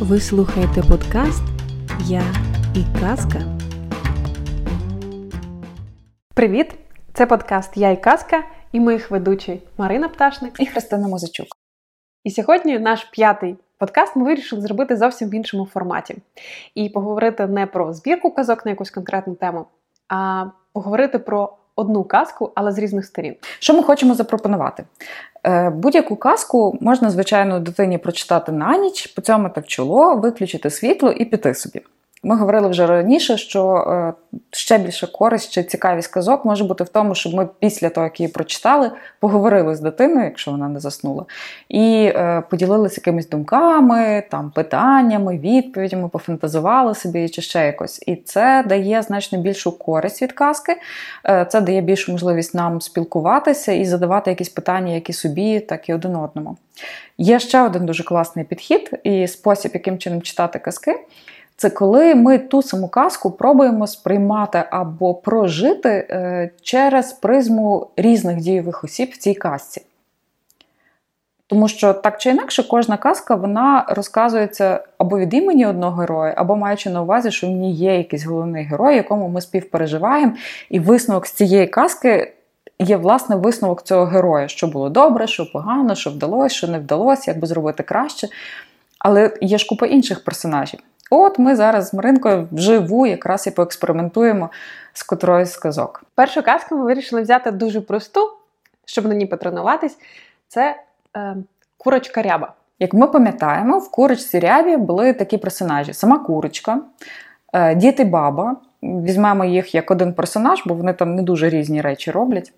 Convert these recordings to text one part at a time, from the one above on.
Ви слухаєте подкаст Я і Казка. Привіт! Це подкаст Я і Казка і ми їх ведучі Марина Пташник і Христина Музичук. І сьогодні наш п'ятий подкаст ми вирішили зробити зовсім в іншому форматі. І поговорити не про збірку казок на якусь конкретну тему, а поговорити про одну казку, але з різних сторін. Що ми хочемо запропонувати? Е, будь-яку казку можна, звичайно, дитині прочитати на ніч, поцьомити в чоло, виключити світло і піти собі. Ми говорили вже раніше, що е, ще більше користь чи цікавість казок може бути в тому, щоб ми після того, як її прочитали, поговорили з дитиною, якщо вона не заснула, і е, поділилися якимись думками, там питаннями, відповідями, пофантазували собі чи ще якось. І це дає значно більшу користь від казки, е, це дає більшу можливість нам спілкуватися і задавати якісь питання, як і собі, так і один одному. Є ще один дуже класний підхід і спосіб, яким чином читати казки. Це коли ми ту саму казку пробуємо сприймати або прожити е, через призму різних дієвих осіб в цій казці. Тому що так чи інакше, кожна казка вона розказується або від імені одного героя, або маючи на увазі, що в ній є якийсь головний герой, якому ми співпереживаємо, і висновок з цієї казки є власне висновок цього героя, що було добре, що погано, що вдалося, що не вдалося, як би зробити краще. Але є ж купа інших персонажів. От ми зараз з Маринкою вживу якраз і поекспериментуємо з котроюсь з казок. Першу казку ми вирішили взяти дуже просту, щоб на ній потренуватись. Це е, курочка ряба. Як ми пам'ятаємо, в курочці рябі були такі персонажі: сама курочка, е, діти баба. Візьмемо їх як один персонаж, бо вони там не дуже різні речі роблять.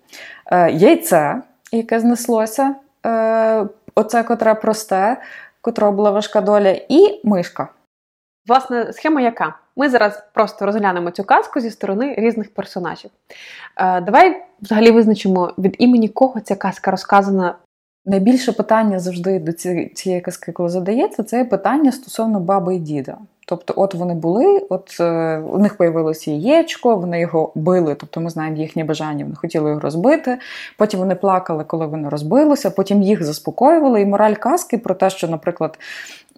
Е, яйце, яке знеслося, е, оце котре просте, котра була важка доля, і мишка. Власне, схема яка? Ми зараз просто розглянемо цю казку зі сторони різних персонажів. Е, Давай взагалі визначимо, від імені кого ця казка розказана. Найбільше питання завжди до цієї казки, коли задається, це питання стосовно баби і діда. Тобто, от вони були, от е, у них появилося яєчко, вони його били, тобто ми знаємо їхнє бажання, вони хотіли його розбити. Потім вони плакали, коли воно розбилося, потім їх заспокоювали. І мораль казки про те, що, наприклад,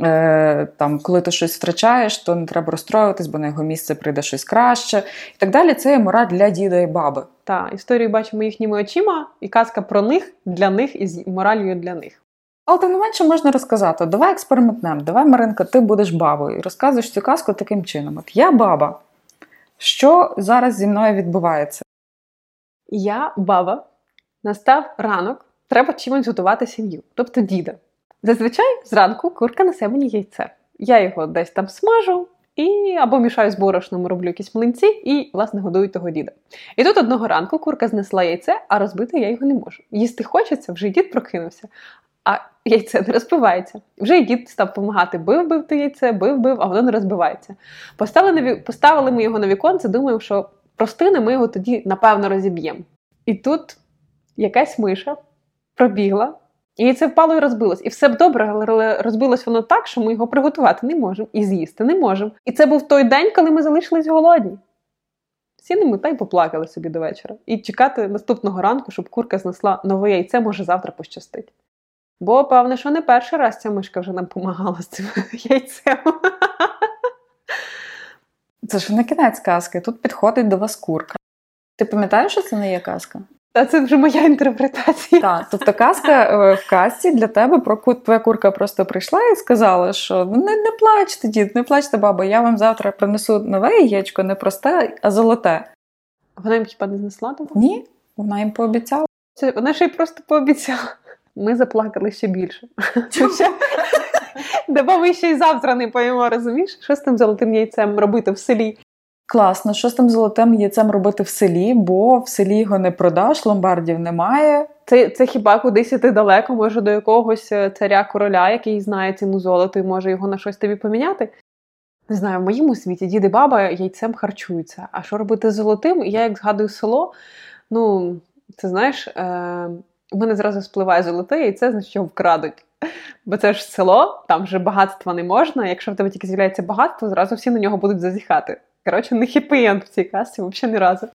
е, там, коли ти щось втрачаєш, то не треба розстроюватись, бо на його місце прийде щось краще. І так далі. Це є мораль для діда і баби. Так, історію бачимо їхніми очима, і казка про них для них і з моралью для них. Але тим не менше можна розказати: давай експериментнемо, давай, Маринка, ти будеш бабою і розказуєш цю казку таким чином: От я баба. Що зараз зі мною відбувається? Я баба, настав ранок, треба чимось готувати сім'ю, тобто діда. Зазвичай зранку курка несе мені яйце. Я його десь там смажу і або мішаю з борошном, роблю якісь млинці і, власне, годую того діда. І тут одного ранку курка знесла яйце, а розбити я його не можу. Їсти хочеться, вже дід прокинувся а яйце не розбивається. Вже дід став допомагати, бив бив те яйце, бив бив, а воно не розбивається. Поставили поставили ми його на віконце, думаємо, що простини ми його тоді, напевно, розіб'ємо. І тут якась миша пробігла, і яйце впало і розбилось. І все б добре, але розбилось воно так, що ми його приготувати не можемо і з'їсти не можемо. І це був той день, коли ми залишились голодні. Сіли ми та й поплакали собі до вечора. І чекати наступного ранку, щоб курка знесла нове яйце, може завтра пощастить. Бо, певне, що не перший раз ця мишка вже нам допомагала з цим яйцем. Це ж не кінець казки. Тут підходить до вас курка. Ти пам'ятаєш, що це не є казка? Та це вже моя інтерпретація. Так, тобто казка е, в казці для тебе про твоя курка просто прийшла і сказала, що «Ну, не не плачте, дід, не плачте, баба, я вам завтра принесу нове яєчко, не просте, а золоте. Вона їм хіба не знесла? Ні, вона їм пообіцяла. Це Вона ще й просто пообіцяла ми заплакали ще більше. Бо ми ще й завтра не поїмо, розумієш? Що з тим золотим яйцем робити в селі? Класно, що з тим золотим яйцем робити в селі, бо в селі його не продаш, ломбардів немає. Це це хіба кудись іти далеко, може до якогось е, царя короля, який знає ціну золота і може його на щось тобі поміняти? Не знаю, в моєму світі діди баба яйцем харчуються. А що робити з золотим? Я як згадую село, ну, це знаєш. Е- у мене зразу спливає золоте яйце, значить що вкрадуть. Бо це ж село, там вже багатства не можна. Якщо в тебе тільки з'являється багатство, зразу всі на нього будуть зазіхати. Коротше, не хіпієнт в цій касі, взагалі ні разу.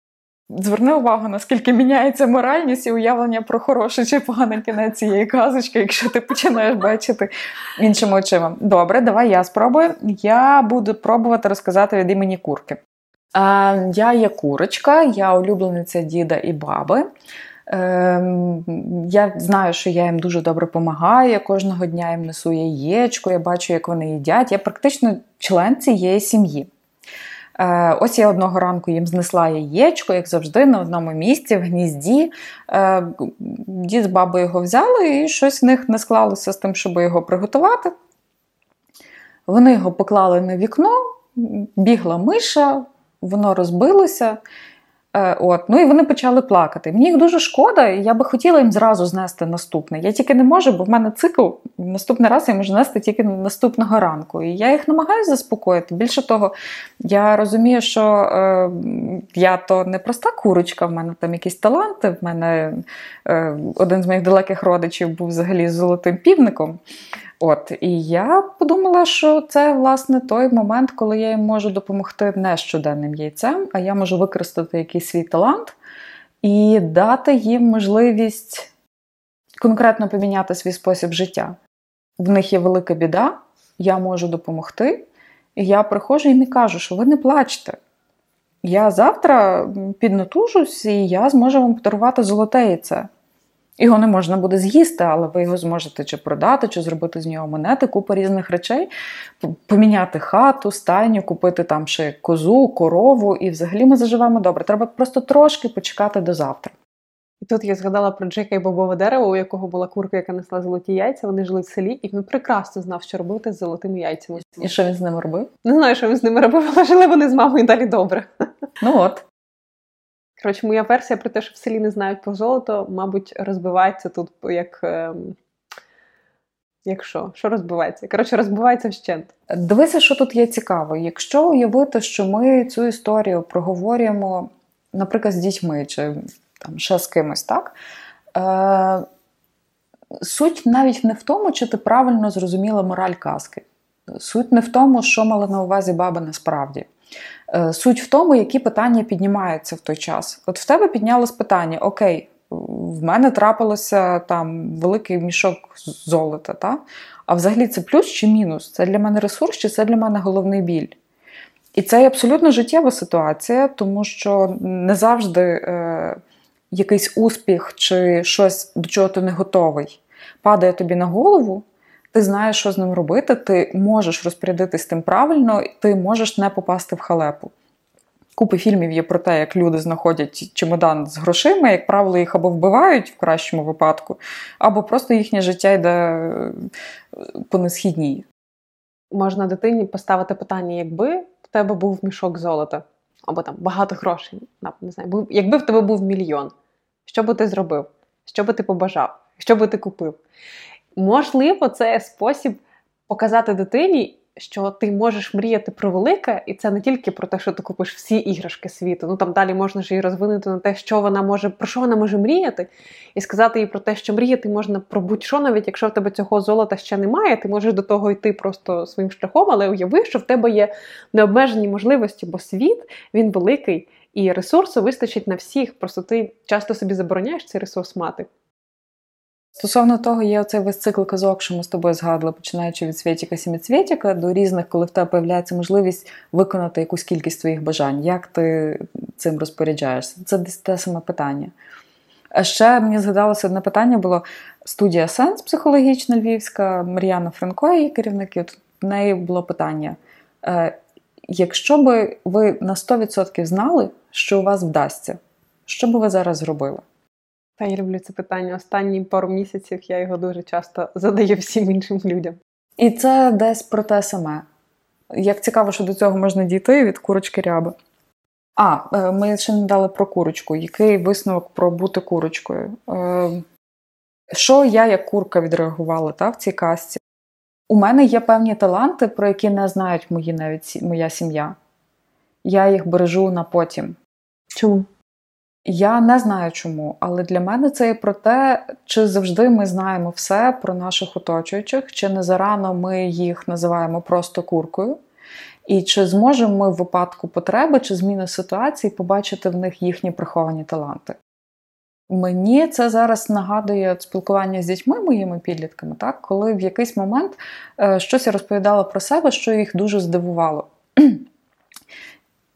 Зверни увагу, наскільки міняється моральність і уявлення про хороший чи поганий кінець цієї казочки, якщо ти починаєш бачити іншими очима. Добре, давай я спробую. Я буду пробувати розказати від імені курки. Я є курочка, я улюблениця діда і баби. Ем, я знаю, що я їм дуже добре допомагаю. Я кожного дня їм несу яєчко, я бачу, як вони їдять. Я практично член цієї сім'ї. Е, ось я одного ранку їм знесла яєчко, як завжди, на одному місці, в гнізді. Е, дід з бабою його взяли, і щось в них не склалося з тим, щоб його приготувати. Вони його поклали на вікно, бігла миша, воно розбилося. Е, от. Ну і вони почали плакати. Мені їх дуже шкода, і я би хотіла їм зразу знести наступне. Я тільки не можу, бо в мене цикл наступний раз я можу нести тільки наступного ранку. І я їх намагаюся заспокоїти. Більше того, я розумію, що е, я то не проста курочка, в мене там якісь таланти. В мене е, один з моїх далеких родичів був взагалі золотим півником. От, І я подумала, що це власне той момент, коли я їм можу допомогти не щоденним яйцем, а я можу використати якийсь свій талант і дати їм можливість конкретно поміняти свій спосіб життя. В них є велика біда, я можу допомогти. І я приходжу і кажу, що ви не плачте. Я завтра піднатужусь і я зможу вам подарувати золоте яйце. Його не можна буде з'їсти, але ви його зможете чи продати, чи зробити з нього монети, купа різних речей, поміняти хату, стайню, купити там ще козу, корову, і взагалі ми заживемо добре. Треба просто трошки почекати до завтра. І тут я згадала про Джека і бобове дерево, у якого була курка, яка несла золоті яйця. Вони жили в селі, і він прекрасно знав, що робити з золотими яйцями. І що він з ними робив? Не знаю, що він з ними робив, але жили вони з мамою далі добре. Ну от. Коротше, моя версія про те, що в селі не знають про золото, мабуть, розбивається тут як. Е, як що? Що розбивається? Коротше, розбивається вщент. Дивися, що тут є цікаво. Якщо уявити, що ми цю історію проговорюємо, наприклад, з дітьми чи там ще з кимось, так? Е, Суть навіть не в тому, чи ти правильно зрозуміла мораль казки. Суть не в тому, що мала на увазі баба насправді. Е, суть в тому, які питання піднімаються в той час. От в тебе піднялось питання: Окей, в мене трапилося там великий мішок золота. Та? А взагалі це плюс чи мінус? Це для мене ресурс, чи це для мене головний біль? І це абсолютно життєва ситуація, тому що не завжди е, якийсь успіх чи щось, до чого ти не готовий, падає тобі на голову ти знаєш, що з ним робити, ти можеш розпорядитись тим правильно, ти можеш не попасти в халепу. Купи фільмів є про те, як люди знаходять чемодан з грошима, як правило, їх або вбивають в кращому випадку, або просто їхнє життя йде е, по несхідній. Можна дитині поставити питання, якби в тебе був мішок золота, або там багато грошей, не знаю, якби в тебе був мільйон, що би ти зробив? Що би ти побажав? Що би ти купив? Можливо, це спосіб показати дитині, що ти можеш мріяти про велике, і це не тільки про те, що ти купиш всі іграшки світу. Ну там далі можна ж її розвинути на те, що вона може, про що вона може мріяти, і сказати їй про те, що мріяти можна про будь-що, навіть якщо в тебе цього золота ще немає, ти можеш до того йти просто своїм шляхом, але уяви, що в тебе є необмежені можливості, бо світ він великий, і ресурсу вистачить на всіх. Просто ти часто собі забороняєш цей ресурс мати. Стосовно того, є оцей весь цикл казок, що ми з тобою згадували, починаючи від світіка сіміцвітіка до різних, коли в тебе появляється можливість виконати якусь кількість твоїх бажань. Як ти цим розпоряджаєшся? Це десь те саме питання. А ще мені згадалося одне питання: було студія Сенс психологічна львівська, Мар'яна Франко, її керівник, і в неї було питання. «Е, якщо би ви на 100% знали, що у вас вдасться, що би ви зараз зробили? Та я люблю це питання. Останні пару місяців я його дуже часто задаю всім іншим людям. І це десь про те саме. Як цікаво, що до цього можна дійти від курочки ряби. А, е, ми ще не дали про курочку. Який висновок про бути курочкою? Е, що я як курка відреагувала та, в цій касті? У мене є певні таланти, про які не знають мої навіть моя сім'я. Я їх бережу на потім. Чому? Я не знаю чому, але для мене це і про те, чи завжди ми знаємо все про наших оточуючих, чи не зарано ми їх називаємо просто куркою. І чи зможемо ми в випадку потреби чи зміни ситуації побачити в них їхні приховані таланти? Мені це зараз нагадує спілкування з дітьми, моїми підлітками, так? коли в якийсь момент е, щось я розповідала про себе, що їх дуже здивувало.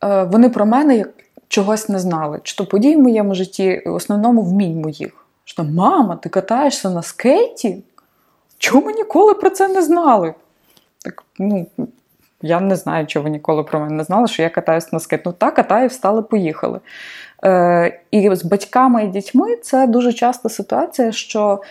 Е, вони про мене як чогось не знали, чи то подій в моєму житті, в основному вмінь моїх. Що, мама, ти катаєшся на скейті? Чому ми ніколи про це не знали? Так, ну, Я не знаю, чого ніколи про мене не знали, що я катаюсь на скейті. Ну так, катаю, встали, поїхали. Е, І з батьками і дітьми це дуже часто ситуація, що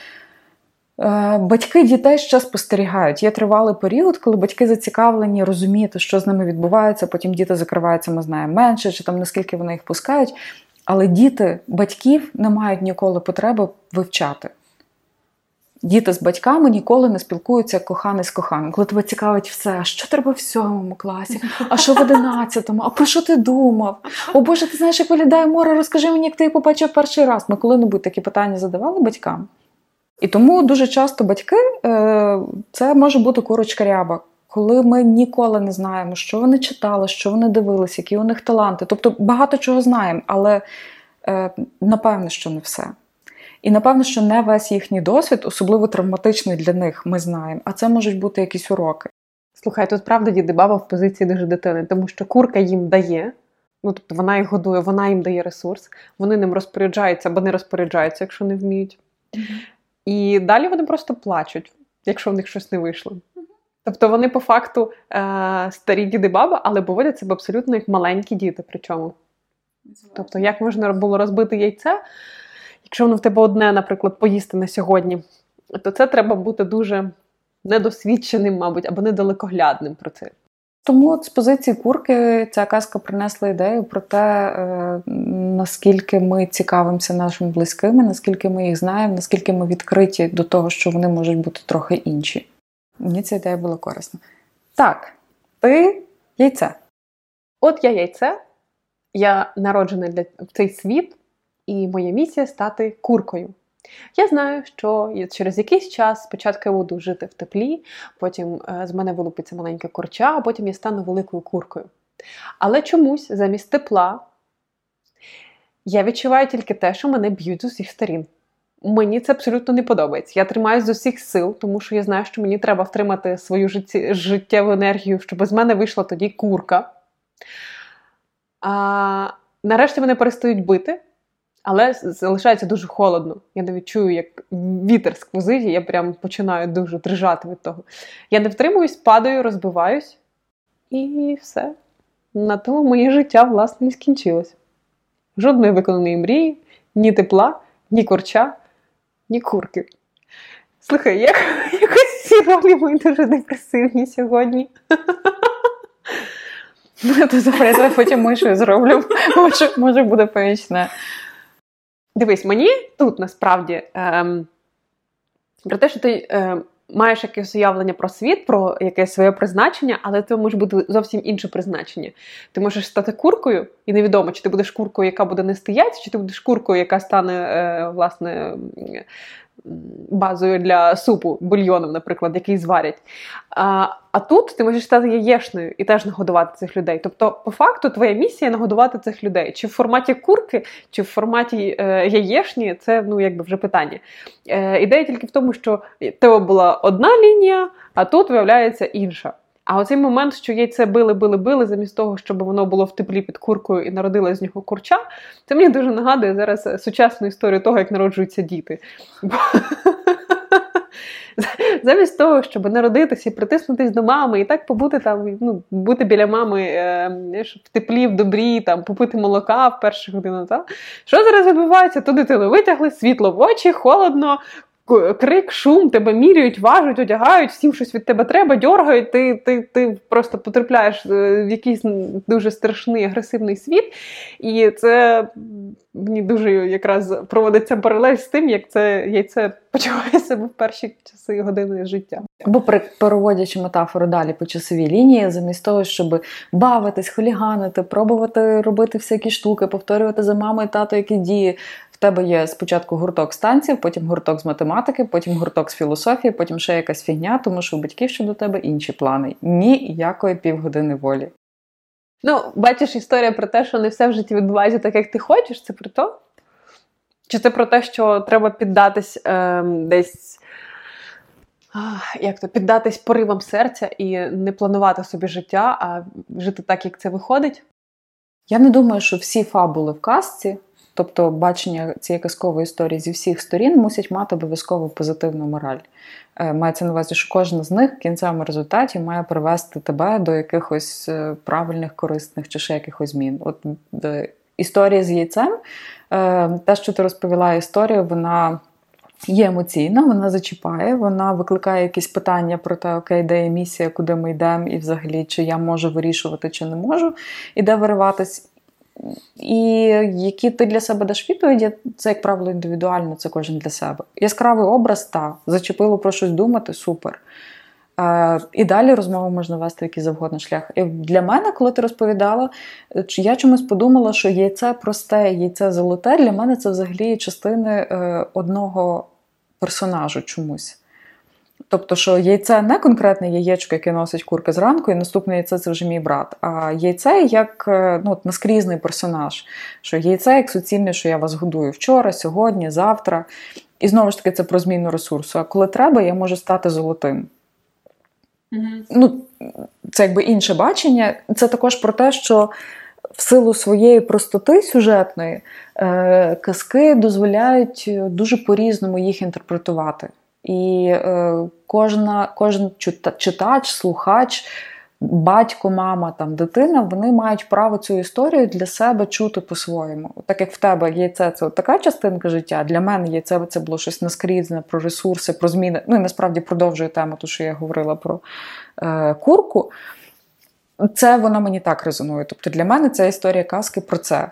батьки дітей ще спостерігають. Є тривалий період, коли батьки зацікавлені розуміти, що з ними відбувається. Потім діти закриваються, ми знаємо менше, чи там наскільки вони їх пускають. Але діти батьків не мають ніколи потреби вивчати. Діти з батьками ніколи не спілкуються коханий з коханим. Коли тебе цікавить все, а що треба в сьомому класі, а що в одинадцятому, а про що ти думав? О Боже, ти знаєш, як виглядає море, розкажи мені, як ти її побачив перший раз. Ми коли-небудь такі питання задавали батькам. І тому дуже часто батьки е, це може бути курочка ряба, коли ми ніколи не знаємо, що вони читали, що вони дивилися, які у них таланти. Тобто багато чого знаємо, але е, напевно, що не все. І напевно, що не весь їхній досвід, особливо травматичний для них, ми знаємо. А це можуть бути якісь уроки. Слухай, тут правда діди баба в позиції дуже дитини, тому що курка їм дає, ну тобто вона їх годує, вона їм дає ресурс, вони ним розпоряджаються або не розпоряджаються, якщо не вміють. І далі вони просто плачуть, якщо в них щось не вийшло. Тобто вони по факту е- старі діди баба, але поводять себе абсолютно як маленькі діти. Причому. Тобто, як можна було розбити яйце? Якщо воно в тебе одне, наприклад, поїсти на сьогодні, то це треба бути дуже недосвідченим, мабуть, або недалекоглядним про це. Тому от з позиції курки ця казка принесла ідею про те, е, наскільки ми цікавимося нашими близькими, наскільки ми їх знаємо, наскільки ми відкриті до того, що вони можуть бути трохи інші. Мені ця ідея була корисна. Так, ти яйце. От я яйце, я народжена для цей світ і моя місія стати куркою. Я знаю, що через якийсь час спочатку я буду жити в теплі, потім е, з мене вилупиться маленьке курча, а потім я стану великою куркою. Але чомусь замість тепла я відчуваю тільки те, що мене б'ють з усіх сторін. Мені це абсолютно не подобається. Я тримаюсь з усіх сил, тому що я знаю, що мені треба втримати свою життєву енергію, щоб з мене вийшла тоді курка. А, Нарешті мене перестають бити. Але залишається дуже холодно. Я навіть чую, як вітер сквозить, і я прям починаю дуже дрижати від того. Я не втримуюсь, падаю, розбиваюсь, і все. На тому моє життя, власне, не скінчилось. Жодної виконаної мрії, ні тепла, ні корча, ні курки. Слухай, як, якось ці ролі мої дуже депресивні сьогодні. Ну, то запреза, потім мишою зроблю. Може, може буде помічне. Дивись, мені тут насправді ем, про те, що ти ем, маєш якесь уявлення про світ, про якесь своє призначення, але це може бути зовсім інше призначення. Ти можеш стати куркою, і невідомо, чи ти будеш куркою, яка буде нести яйця, чи ти будеш куркою, яка стане е, власне базою для супу, бульйоном, наприклад, який зварять. А а тут ти можеш стати яєшною і теж нагодувати цих людей. Тобто, по факту, твоя місія нагодувати цих людей. Чи в форматі курки, чи в форматі е, яєшні, це ну, якби вже питання. Е, Ідея тільки в тому, що тебе була одна лінія, а тут виявляється інша. А оцей момент, що яйце били, били, били, замість того, щоб воно було в теплі під куркою і народила з нього курча, це мені дуже нагадує зараз сучасну історію того, як народжуються діти. Замість того, щоб народитися і притиснутись до мами, і так побути там, ну, бути біля мами е, в теплі, в добрі, там, попити молока в першу годину. Та? Що зараз відбувається? Ту дитину витягли, світло в очі, холодно, крик, шум, тебе міряють, важуть, одягають, всім щось від тебе треба, дьоргають, ти ти, ти просто потрапляєш е, в якийсь дуже страшний агресивний світ. І це мені дуже якраз проводиться паралель з тим, як це яйце почуває себе в перші часи години життя. Або переводячи метафору далі по часовій лінії, замість того, щоб бавитись, хуліганити, пробувати робити всякі штуки, повторювати за мамою тато, які дії тебе є спочатку гурток станців, потім гурток з математики, потім гурток з філософії, потім ще якась фігня, тому що у батьків щодо тебе інші плани. Ніякої півгодини волі. Ну, бачиш, історія про те, що не все в житті відбувається так, як ти хочеш, це про то? Чи це про те, що треба піддатись е, десь як то, піддатись поривам серця і не планувати собі життя, а жити так, як це виходить? Я не думаю, що всі фабули в казці, тобто бачення цієї казкової історії зі всіх сторін, мусять мати обов'язково позитивну мораль. Е, мається на увазі, що кожна з них в кінцевому результаті має привести тебе до якихось е, правильних, корисних чи ще якихось змін. От історія з яйцем, е, те, що ти розповіла історію, вона. Є емоційна, вона зачіпає, вона викликає якісь питання про те, окей, де є місія, куди ми йдемо, і взагалі, чи я можу вирішувати, чи не можу, і де вириватись. І які ти для себе даш відповіді, це, як правило, індивідуально, це кожен для себе. Яскравий образ, та, зачепило про щось думати, супер. Е, і далі розмову можна вести в який завгодно шлях. І для мене, коли ти розповідала, я чомусь подумала, що яйце просте, яйце золоте, для мене це взагалі частини е, одного персонажу чомусь. Тобто, що яйце не конкретне яєчко, яке носить курка зранку, і наступне яйце це вже мій брат. А яйце як е, ну, наскрізний персонаж. Що яйце як суцільне, що я вас годую вчора, сьогодні, завтра. І знову ж таки, це про зміну ресурсу. А коли треба, я можу стати золотим. Mm-hmm. Ну, Це якби інше бачення. Це також про те, що в силу своєї простоти сюжетної е, казки дозволяють дуже по-різному їх інтерпретувати. І е, кожна, кожен читач, слухач, батько, мама, там, дитина, вони мають право цю історію для себе чути по-своєму. Так як в тебе яйце це це така частинка життя, для мене яйце це це було щось наскрізне про ресурси, про зміни. Ну і насправді продовжую тему, ту, що я говорила про е, курку. Це вона мені так резонує. Тобто для мене ця історія казки про це.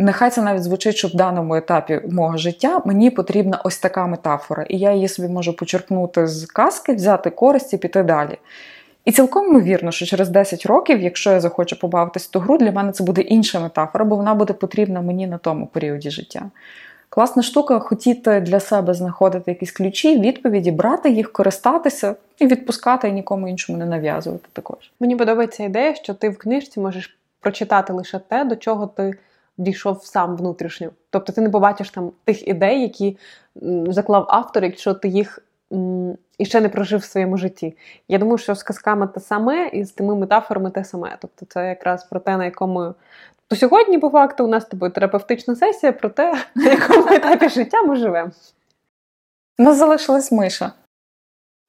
Нехай це навіть звучить, що в даному етапі мого життя мені потрібна ось така метафора, і я її собі можу почерпнути з казки, взяти користь і піти далі. І цілком ймовірно, що через 10 років, якщо я захочу побавитись в ту гру, для мене це буде інша метафора, бо вона буде потрібна мені на тому періоді життя. Класна штука хотіти для себе знаходити якісь ключі, відповіді, брати їх, користатися і відпускати, і нікому іншому не нав'язувати також. Мені подобається ідея, що ти в книжці можеш прочитати лише те, до чого ти дійшов сам внутрішньо. Тобто ти не побачиш там тих ідей, які заклав автор, якщо ти їх і ще не прожив в своєму житті. Я думаю, що з казками те саме, і з тими метафорами те саме. Тобто, це якраз про те, на якому. То сьогодні, по факту, у нас тобою терапевтична сесія про те, на якому етапі життя ми живемо. Нас залишилась миша.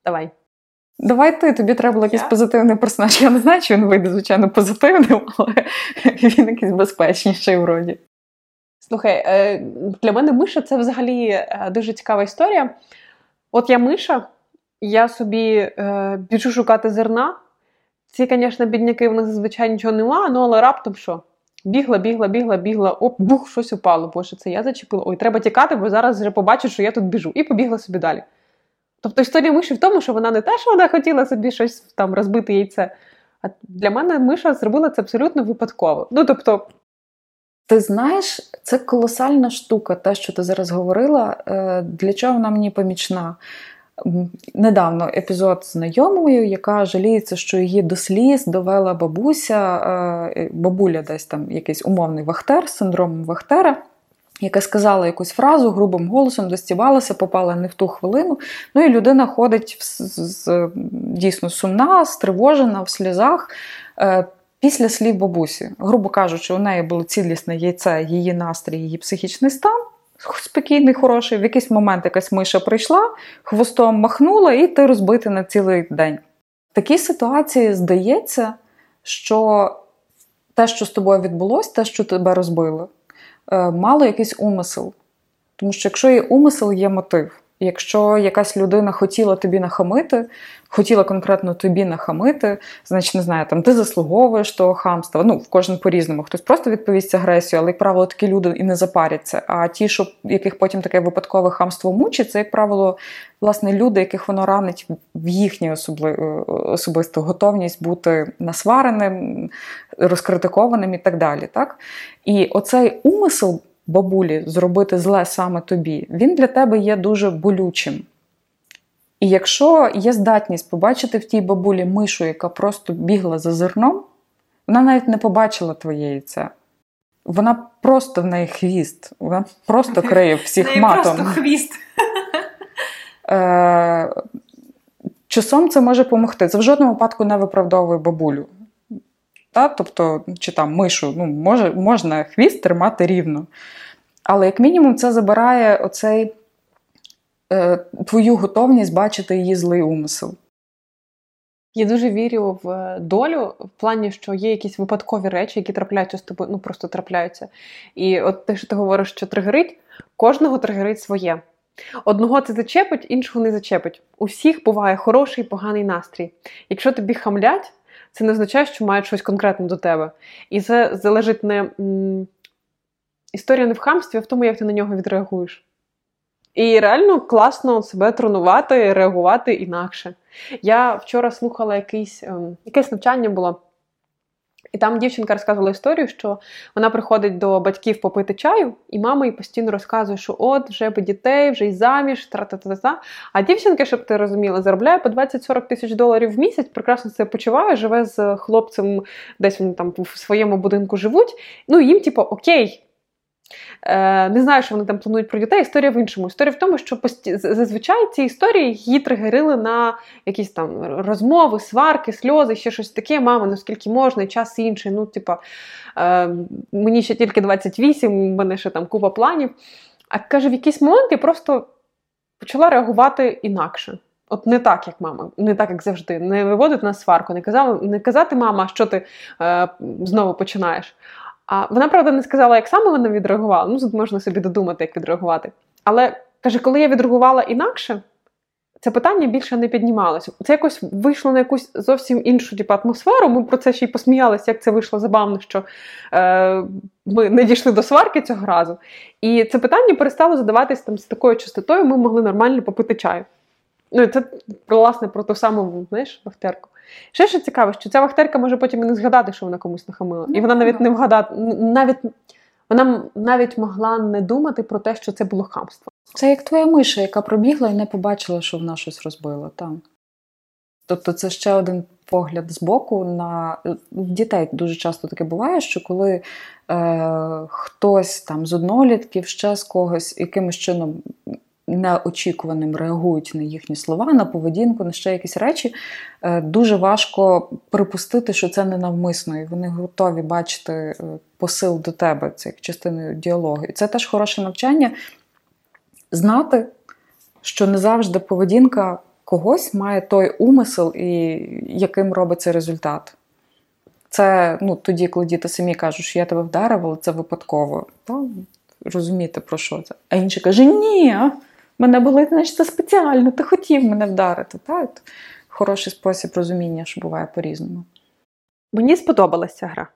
Давай. Давай ти, тобі треба було якийсь позитивний персонаж. Я не знаю, чи він вийде, звичайно, позитивним, але він якийсь безпечніший вроді. Слухай, е, для мене Миша це взагалі е, дуже цікава історія. От я Миша, я собі е, біжу шукати зерна. Ці, звісно, бідняки, в них зазвичай нічого нема, ну але раптом що? Бігла, бігла, бігла, бігла, оп, бух, щось упало. Боже, це я зачепила. Ой, треба тікати, бо зараз вже побачу, що я тут біжу. І побігла собі далі. Тобто історія миші в тому, що вона не те, що вона хотіла собі щось там розбити яйце. А для мене миша зробила це абсолютно випадково. Ну, тобто. Ти знаєш, це колосальна штука, те, що ти зараз говорила, е, для чого вона мені помічна. Недавно епізод знайомою, яка жаліється, що її до сліз довела бабуся, е, бабуля десь там якийсь умовний вахтер з синдромом Вахтера яка сказала якусь фразу грубим голосом, достівалася, попала не в ту хвилину. Ну і людина ходить з, дійсно сумна, стривожена, в сльозах. Е, після слів бабусі, грубо кажучи, у неї було цілісне яйце, її настрій, її психічний стан. Спокійний, хороший, в якийсь момент якась миша прийшла, хвостом махнула, і ти розбитий на цілий день. В такій ситуації здається, що те, що з тобою відбулося, те, що тебе розбило, мало якийсь умисел. Тому що якщо є умисел, є мотив. Якщо якась людина хотіла тобі нахамити, хотіла конкретно тобі нахамити, значить, не знаю, там ти заслуговуєш того хамства. Ну, в кожен по-різному. Хтось просто відповість агресію, але, як правило, такі люди і не запаряться. А ті, що яких потім таке випадкове хамство мучить, це, як правило, власне, люди, яких воно ранить в їхню особли... особисту готовність бути насвареним, розкритикованим і так далі. Так? І оцей умисел бабулі зробити зле саме тобі, він для тебе є дуже болючим. І якщо є здатність побачити в тій бабулі мишу, яка просто бігла за зерном, вона навіть не побачила твоє яйце. Вона просто в неї хвіст, вона просто криє всіх матом. Просто хвіст. Е, Часом це може допомогти. Це в жодному випадку не виправдовує бабулю. Та? Тобто, чи там мишу, ну, може, можна хвіст тримати рівно. Але, як мінімум, це забирає оцей, е, твою готовність бачити її злий умисел. Я дуже вірю в долю в плані, що є якісь випадкові речі, які трапляються з тобою, ну просто трапляються. І от те, що ти говориш, що тригерить, кожного тригерить своє. Одного це зачепить, іншого не зачепить. У всіх буває хороший і поганий настрій. Якщо тобі хамлять, це не означає, що мають щось конкретне до тебе. І це залежить не історія не в хамстві, а в тому, як ти на нього відреагуєш. І реально класно себе тренувати, реагувати інакше. Я вчора слухала якийсь, ем, якесь навчання було. І там дівчинка розказувала історію, що вона приходить до батьків попити чаю, і мама їй постійно розказує, що от вже би дітей, вже й заміж, тра-та-та-та. А дівчинка, щоб ти розуміла, заробляє по 20-40 тисяч доларів в місяць, прекрасно себе почуває, живе з хлопцем, десь вони там в своєму будинку живуть. Ну їм, типу, окей. Е, Не знаю, що вони там планують про дітей. Історія в іншому. Історія в тому, що зазвичай ці історії її тригерили на якісь там розмови, сварки, сльози, ще щось таке. Мама, наскільки можна, час інший. Ну, типа, е, мені ще тільки 28, у мене ще там купа планів. А каже, в якийсь момент я просто почала реагувати інакше. От не так, як мама, не так, як завжди. Не виводити на сварку, не казала, не казати, мама, що ти е, знову починаєш. А вона, правда, не сказала, як саме вона відреагувала. Ну, тут можна собі додумати, як відреагувати. Але каже, коли я відреагувала інакше, це питання більше не піднімалося. Це якось вийшло на якусь зовсім іншу типу, атмосферу. Ми про це ще й посміялися, як це вийшло забавно, що е, ми не дійшли до сварки цього разу. І це питання перестало задаватись там з такою частотою, ми могли нормально попити чаю. Ну, і це, власне, про ту саму знаєш, вахтерку. Ще що цікаво, що ця вахтерка може потім і не згадати, що вона комусь нахамила. І вона навіть не вгадати, навіть вона навіть могла не думати про те, що це було хамство. Це як твоя миша, яка пробігла і не побачила, що вона щось розбила. Там. Тобто це ще один погляд з боку на дітей дуже часто таке буває, що коли е, хтось там з однолітків, ще з когось якимось чином неочікуваним реагують на їхні слова, на поведінку, на ще якісь речі, е, дуже важко припустити, що це ненавмисно, і вони готові бачити е, посил до тебе, це як частиною діалогу. І це теж хороше навчання знати, що не завжди поведінка когось має той умисел, і яким робиться результат. Це ну, тоді, коли діти самі кажуть, що я тебе вдарив, але це випадково. Розумієте, про що це. А інший каже, ні, мене болить, значить це спеціально, ти хотів мене вдарити. Так? Хороший спосіб розуміння, що буває по-різному. Мені сподобалася гра.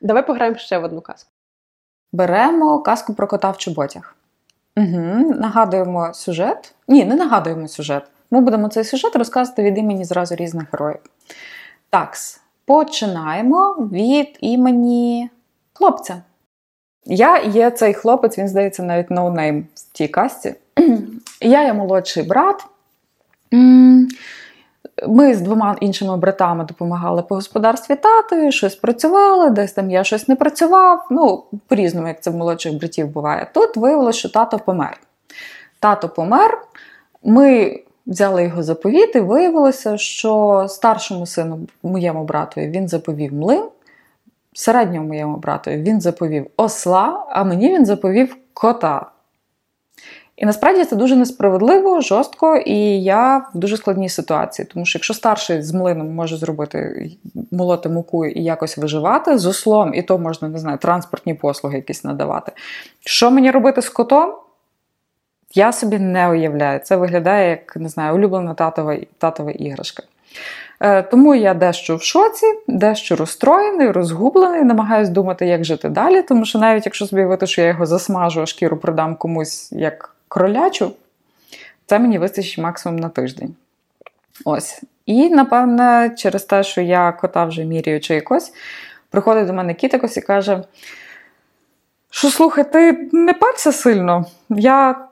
Давай пограємо ще в одну казку. Беремо казку про кота в чоботях. Угу. Нагадуємо сюжет. Ні, не нагадуємо сюжет. Ми будемо цей сюжет розказувати від імені зразу різних героїв. Такс, починаємо від імені хлопця. Я є цей хлопець, він здається, навіть no name в тій касті. Я є молодший брат. Ми з двома іншими братами допомагали по господарстві татою, щось працювали, десь там я щось не працював. Ну, по-різному, як це в молодших братів буває. Тут виявилося, що тато помер. Тато помер. Ми взяли його заповіт, і виявилося, що старшому сину, моєму братові, він заповів млин, середньому моєму братові він заповів осла, а мені він заповів кота. І насправді це дуже несправедливо, жорстко, і я в дуже складній ситуації. Тому що якщо старший з млином може зробити молоти муку і якось виживати, з ослом, і то можна, не знаю, транспортні послуги якісь надавати. Що мені робити з котом? Я собі не уявляю. Це виглядає як не знаю, улюблена татова татова іграшка. Е, тому я дещо в шоці, дещо розстроєний, розгублений, намагаюся думати, як жити далі. Тому що навіть якщо собі вити, що я його засмажу, а шкіру продам комусь як кролячу, це мені вистачить максимум на тиждень. Ось. І, напевне, через те, що я кота вже міряю чи якось, приходить до мене кіт якось і каже: що слухай, ти не парся сильно. Я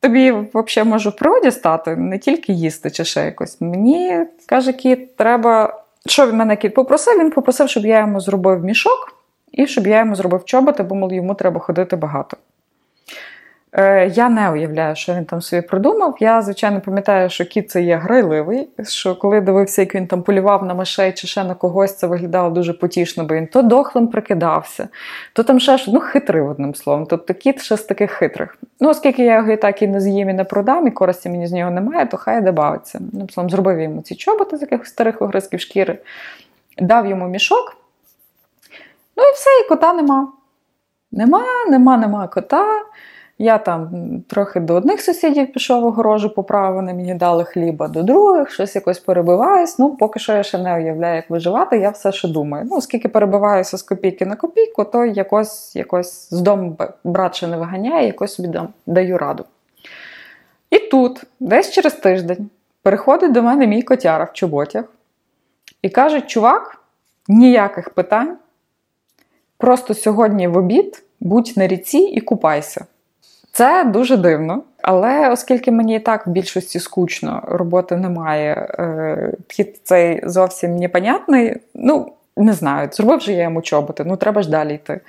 тобі взагалі можу в природі стати, не тільки їсти чи ще якось. Мені каже кіт, треба. Що від мене кіт попросив? Він попросив, щоб я йому зробив мішок і щоб я йому зробив чоботи, бо мол, йому треба ходити багато. Е, Я не уявляю, що він там собі придумав. Я, звичайно, пам'ятаю, що кіт це є грайливий, що коли дивився, як він там полював на мишей чи ще на когось, це виглядало дуже потішно, бо він то дохлим прикидався, то там ще ну, хитрий, одним словом. Тобто кіт ще з таких хитрих. Ну, оскільки я його і так і не з'їм і не продам, і користі мені з нього немає, то хай добавиться. Ну, словом, зробив йому ці чоботи з якихось старих огризків шкіри, дав йому мішок. Ну і все, і кота нема. Нема, нема, нема кота. Я там трохи до одних сусідів пішов огорожу поправив, вони мені дали хліба, до других, щось якось перебиваюсь. Ну, поки що я ще не уявляю, як виживати, я все ще думаю. Ну, оскільки перебиваюся з копійки на копійку, то якось якось з дому брат ще не виганяє, якось собі даю раду. І тут, десь через тиждень, переходить до мене мій котяра в чоботях і каже: чувак, ніяких питань. Просто сьогодні в обід будь на ріці і купайся. Це дуже дивно, але оскільки мені і так в більшості скучно, роботи немає, підхід е, цей зовсім непонятний, ну, не знаю, зробив же я йому чоботи, ну треба ж далі йти.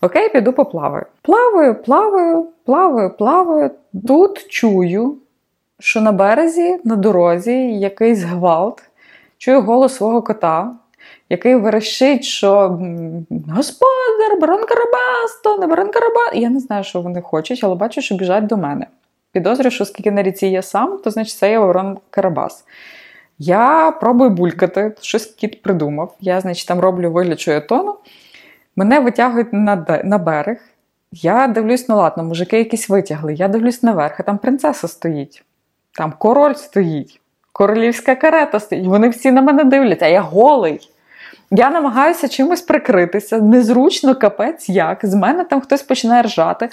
Окей, піду поплаваю. Плаваю, плаваю, плаваю, плаваю. Тут чую, що на березі, на дорозі якийсь гвалт, чую голос свого кота який верещить, що господар, барон Карабас, то не барон Карабас. Я не знаю, що вони хочуть, але бачу, що біжать до мене. Підозрюю, що скільки на ріці є сам, то значить це є барон Карабас. Я пробую булькати, щось кіт придумав. Я, значить, там роблю вигляд, що я тону. Мене витягують на на берег. Я дивлюсь, ну ладно, мужики якісь витягли. Я дивлюсь наверх, а там принцеса стоїть, там король стоїть, королівська карета стоїть. Вони всі на мене дивляться, а я голий. Я намагаюся чимось прикритися, незручно капець як. З мене там хтось починає ржати.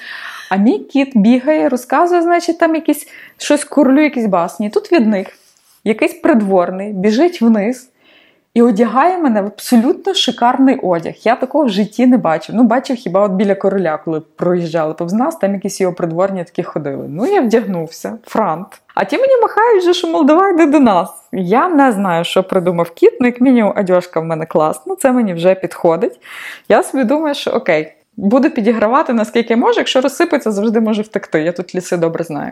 А мій кіт бігає, розказує, значить, там якісь щось курлю, якісь басні. Тут від них якийсь придворний біжить вниз і одягає мене в абсолютно шикарний одяг. Я такого в житті не бачив. Ну, бачив хіба от біля короля, коли проїжджали повз нас, там якісь його придворні такі ходили. Ну, я вдягнувся, франт. А ті мені махають, вже, що Молдова йде до нас. Я не знаю, що придумав кіт, ну як мінімум, одяжка в мене класна, це мені вже підходить. Я собі думаю, що окей. Буду підігравати наскільки можу, якщо розсипеться, завжди може втекти. Я тут ліси добре знаю.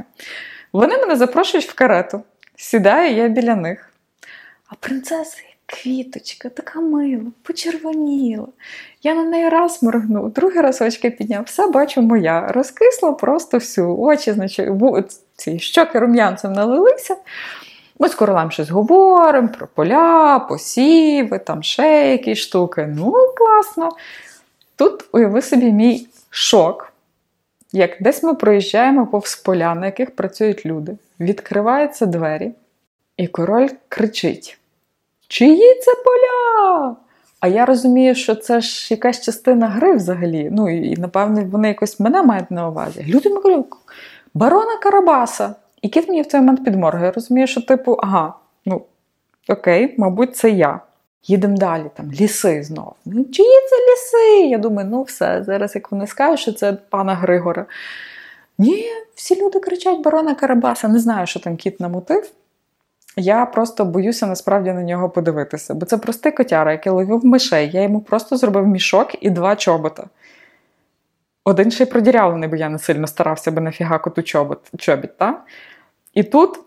Вони мене запрошують в карету. Сідаю я біля них. А принцеси Квіточка, така мила, почервоніла. Я на неї раз моргнув, другий раз очки підняв, все бачу моя. Розкисла просто всю. Очі, значить, ці щоки рум'янцем налилися. Ми з королем щось говоримо про поля, посіви, там ще якісь штуки. Ну, класно. Тут уяви собі мій шок. Як десь ми проїжджаємо повз поля, на яких працюють люди, відкриваються двері, і король кричить. Чиї це поля? А я розумію, що це ж якась частина гри взагалі. Ну і, напевно, вони якось мене мають на увазі. Люди кажуть, барона Карабаса. І кіт мені в цей момент підморгує. Я розумію, що, типу, ага, ну окей, мабуть, це я. Їдемо далі, там ліси знову. Ну, чиї це ліси? Я думаю, ну все, зараз як вони скажуть, що це пана Григора. Ні, всі люди кричать барона Карабаса. Не знаю, що там кіт намутив. Я просто боюся насправді на нього подивитися, бо це простий котяра, який ловив мишей. Я йому просто зробив мішок і два чобота. Один ще й продірявлений, бо я не сильно старався би нафіга коту чобот, чобіт. Та? І тут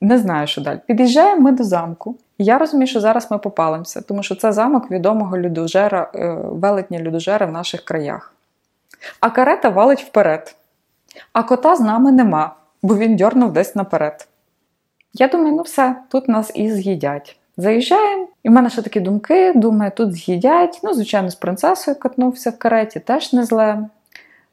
не знаю, що далі. Під'їжджаємо ми до замку. Я розумію, що зараз ми попалимося, тому що це замок відомого людожера, е, велетня людожера в наших краях. А карета валить вперед. А кота з нами нема, бо він дьорнув десь наперед. Я думаю, ну все, тут нас і з'їдять. Заїжджаємо, і в мене ще такі думки, думаю, тут з'їдять. Ну, звичайно, з принцесою катнувся в кареті, теж не зле.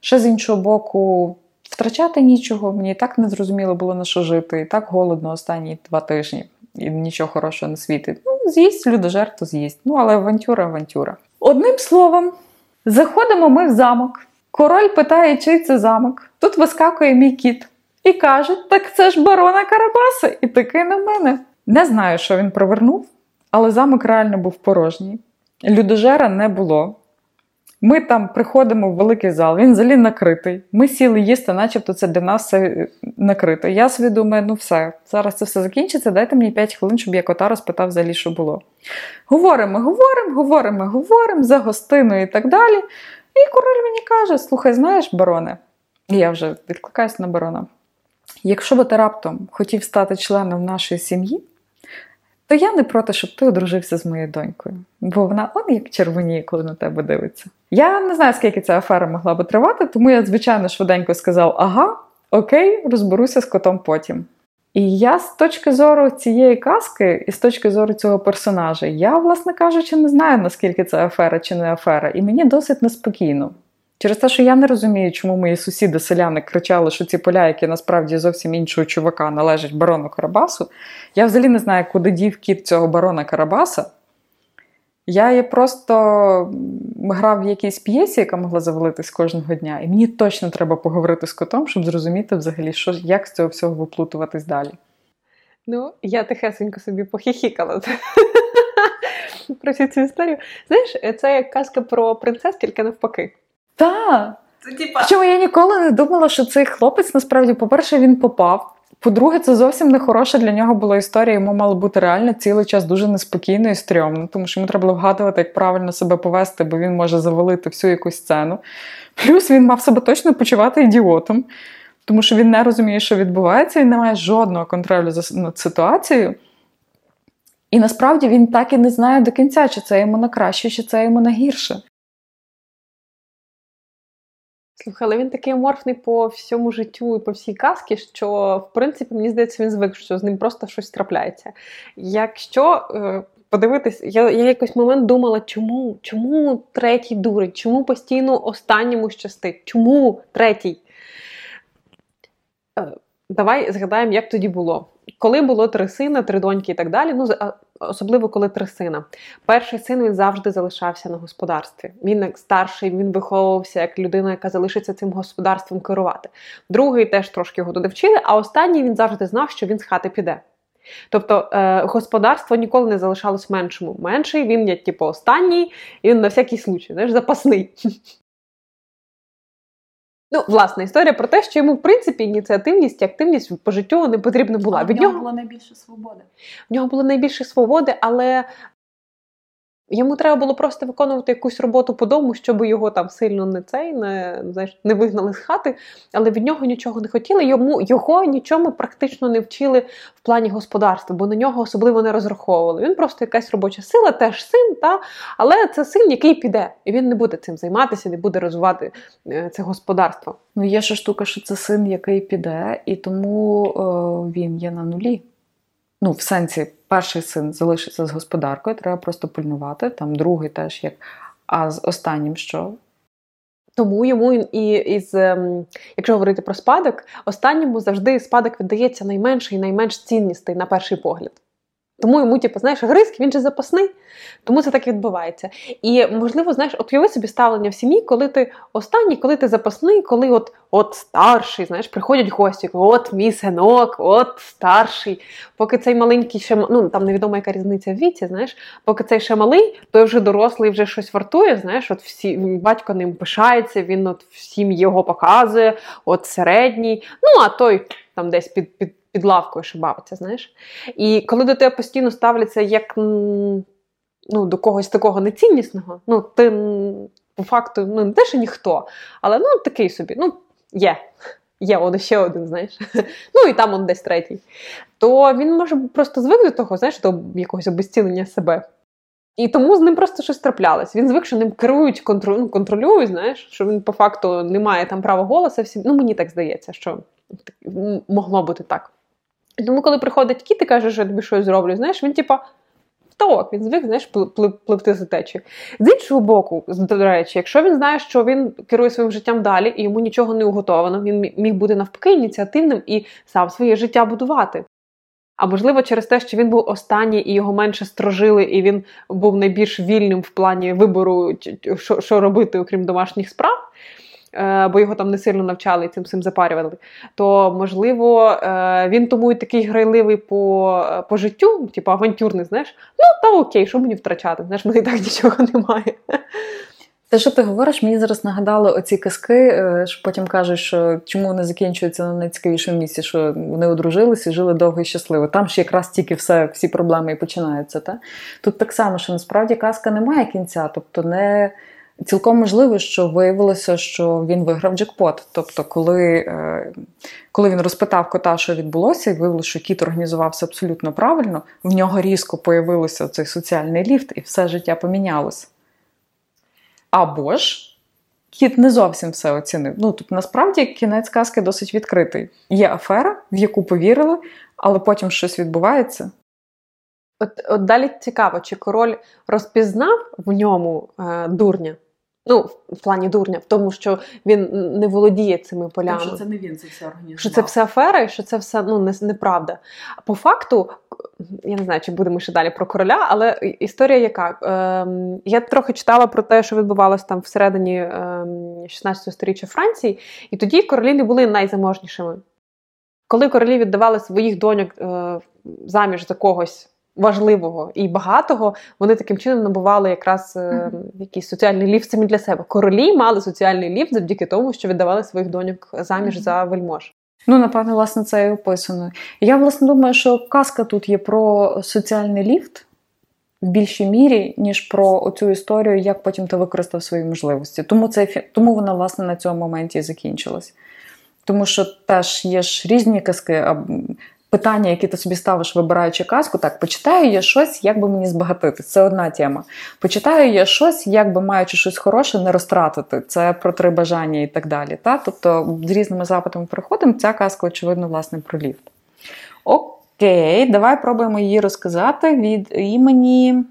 Ще з іншого боку, втрачати нічого, мені і так не зрозуміло було на що жити, і так голодно останні два тижні, і нічого хорошого не світить. Ну, з'їсть людожер, то з'їсть. Ну, але авантюра, авантюра. Одним словом, заходимо ми в замок. Король питає, чий це замок. Тут вискакує мій кіт і каже: так це ж барона Карабаса, і такий на мене. Не знаю, що він провернув, але замок реально був порожній. Людожера не було. Ми там приходимо в великий зал, він взагалі накритий. Ми сіли їсти, начебто це для нас все е, накрито. Я собі думаю, ну все, зараз це все закінчиться, дайте мені 5 хвилин, щоб я кота розпитав взагалі, що було. Говоримо, говоримо, говоримо, говоримо за гостиною і так далі. І король мені каже: слухай, знаєш, бароне, і я вже відкликаюся на барона. Якщо би ти раптом хотів стати членом нашої сім'ї, то я не проти, щоб ти одружився з моєю донькою, бо вона он як червоніє, коли на тебе дивиться. Я не знаю, скільки ця афера могла би тривати, тому я, звичайно, швиденько сказав: ага, окей, розберуся з котом потім. І я з точки зору цієї казки, і з точки зору цього персонажа, я, власне кажучи, не знаю, наскільки це афера чи не афера, і мені досить неспокійно. Через те, що я не розумію, чому мої сусіди-селяни кричали, що ці поля, які насправді зовсім іншого чувака, належать барону Карабасу. Я взагалі не знаю, куди дів кіт цього барона Карабаса. Я просто грав в якійсь п'єсі, яка могла завалитись кожного дня, і мені точно треба поговорити з котом, щоб зрозуміти взагалі, що, як з цього всього виплутуватись далі. Ну, я тихесенько собі похихікала про всю цю історію. Знаєш, це як казка про принцес, тільки навпаки. Так. Типа. Причому я ніколи не думала, що цей хлопець насправді, по-перше, він попав. По-друге, це зовсім не хороша для нього була історія. Йому мало бути реально цілий час дуже неспокійно і стрьомно, тому що йому треба було вгадувати, як правильно себе повести, бо він може завалити всю якусь сцену. Плюс він мав себе точно почувати ідіотом, тому що він не розуміє, що відбувається, і не має жодного контролю над ситуацією. І насправді він так і не знає до кінця, чи це йому на краще, чи це йому на гірше. Слухай, але він такий аморфний по всьому життю і по всій казці, що в принципі мені здається, він звик, що з ним просто щось трапляється. Якщо е, подивитись, я я якийсь момент думала, чому чому третій дурить, чому постійно останньому щастить? Чому третій? Е, давай згадаємо, як тоді було. Коли було три сина, три доньки і так далі, ну особливо коли три сина. Перший син він завжди залишався на господарстві. Він як старший, він виховувався як людина, яка залишиться цим господарством керувати. Другий теж трошки його туди вчили, а останній він завжди знав, що він з хати піде. Тобто е, господарство ніколи не залишалось меншому. Менший він як типу останній, і він на всякий случай, знаєш, запасний. Ну, власна історія про те, що йому, в принципі, ініціативність і активність по життю не потрібна була. Від нього було найбільше свободи. В нього було найбільше свободи, але Йому треба було просто виконувати якусь роботу по дому, щоб його там сильно не цей, не знаєш, не вигнали з хати, але від нього нічого не хотіли. Йому його нічому практично не вчили в плані господарства, бо на нього особливо не розраховували. Він просто якась робоча сила, теж син, та але це син, який піде, і він не буде цим займатися, не буде розвивати е, це господарство. Ну є ще штука, що це син, який піде, і тому о, він є на нулі. Ну, в сенсі, перший син залишиться з господаркою, треба просто пильнувати, там другий теж як. А з останнім що? Тому йому і із, ем, якщо говорити про спадок, останньому завжди спадок віддається найменший і найменш цінністий на перший погляд. Тому йому, типу, знаєш, Гризк, він же запасний, тому це так і відбувається. І, можливо, знаєш, от уяви собі ставлення в сім'ї, коли ти останній, коли ти запасний, коли от от старший, знаєш, приходять гості, от мій синок, от старший. Поки цей маленький ще ну там невідомо, яка різниця в віці, знаєш, поки цей ще малий, той вже дорослий вже щось вартує. Знаєш, от всі батько ним пишається, він от всім його показує, от середній. Ну а той там десь під під під лавкою шибавиться, знаєш. І коли до тебе постійно ставляться як ну, до когось такого неціннісного, ну, ти по факту ну, не те, що ніхто, але ну, такий собі, ну, є. Є он ще один, знаєш, ну і там он десь третій. То він може просто звик до того, знаєш, до якогось обезцінення себе. І тому з ним просто щось траплялось. Він звик, що ним керують, контролю, ну, контролюють, знаєш, що він по факту не має там права голосу. Всі... Ну, мені так здається, що могло бути так. Тому, коли приходить кіт і каже, що я тобі щось зроблю, знаєш, він типа. Так, він звик, знаєш, пливти за течі. З іншого боку, до речі, якщо він знає, що він керує своїм життям далі і йому нічого не уготовано, він міг бути навпаки ініціативним і сам своє життя будувати. А можливо, через те, що він був останній і його менше строжили, і він був найбільш вільним в плані вибору, що робити, окрім домашніх справ. Е, бо його там не сильно навчали і цим всім запарювали, то можливо е, він тому і такий грайливий по по життю, типу авантюрний, знаєш, ну та окей, що мені втрачати? Знаєш, мене так нічого немає. Те, що ти говориш, мені зараз нагадали оці казки, е, що потім кажуть, що чому вони закінчуються на найцікавішому місці, що вони одружилися жили довго і щасливо. Там ж якраз тільки все, всі проблеми і починаються. Та? Тут так само, що насправді казка не має кінця, тобто не. Цілком можливо, що виявилося, що він виграв джекпот. Тобто, коли е, коли він розпитав кота, що відбулося, і виявилося, що кіт організувався абсолютно правильно, в нього різко появився цей соціальний ліфт, і все життя помінялося. Або ж кіт не зовсім все оцінив. Ну, тут насправді кінець казки досить відкритий. Є афера, в яку повірили, але потім щось відбувається. От, от далі цікаво, чи король розпізнав в ньому е, дурня? Ну, в плані дурня, в тому, що він не володіє цими полями. Тому що це не він це все організував. Що це все афера, і що це все ну, не, неправда. По факту, я не знаю, чи будемо ще далі про короля, але історія яка? Ем, я трохи читала про те, що відбувалося там всередині ем, 16 століття Франції, і тоді королі не були найзаможнішими. Коли королі віддавали своїх доньок е, заміж за когось важливого і багатого, вони таким чином набували якраз е, якийсь соціальний ліфт самі для себе. Королі мали соціальний ліфт завдяки тому, що віддавали своїх доньок заміж за вельмож. Ну, напевно, власне, це і описано. Я, власне, думаю, що казка тут є про соціальний ліфт в більшій мірі, ніж про оцю історію, як потім ти використав свої можливості. Тому це тому вона, власне, на цьому моменті і закінчилась. Тому що теж є ж різні казки, питання, які ти собі ставиш, вибираючи казку, так, почитаю я щось, як би мені збагатити. Це одна тема. Почитаю я щось, як би маючи щось хороше, не розтратити. Це про три бажання і так далі. Та? Тобто з різними запитами приходимо, ця казка, очевидно, власне, про ліфт. Окей, давай пробуємо її розказати від імені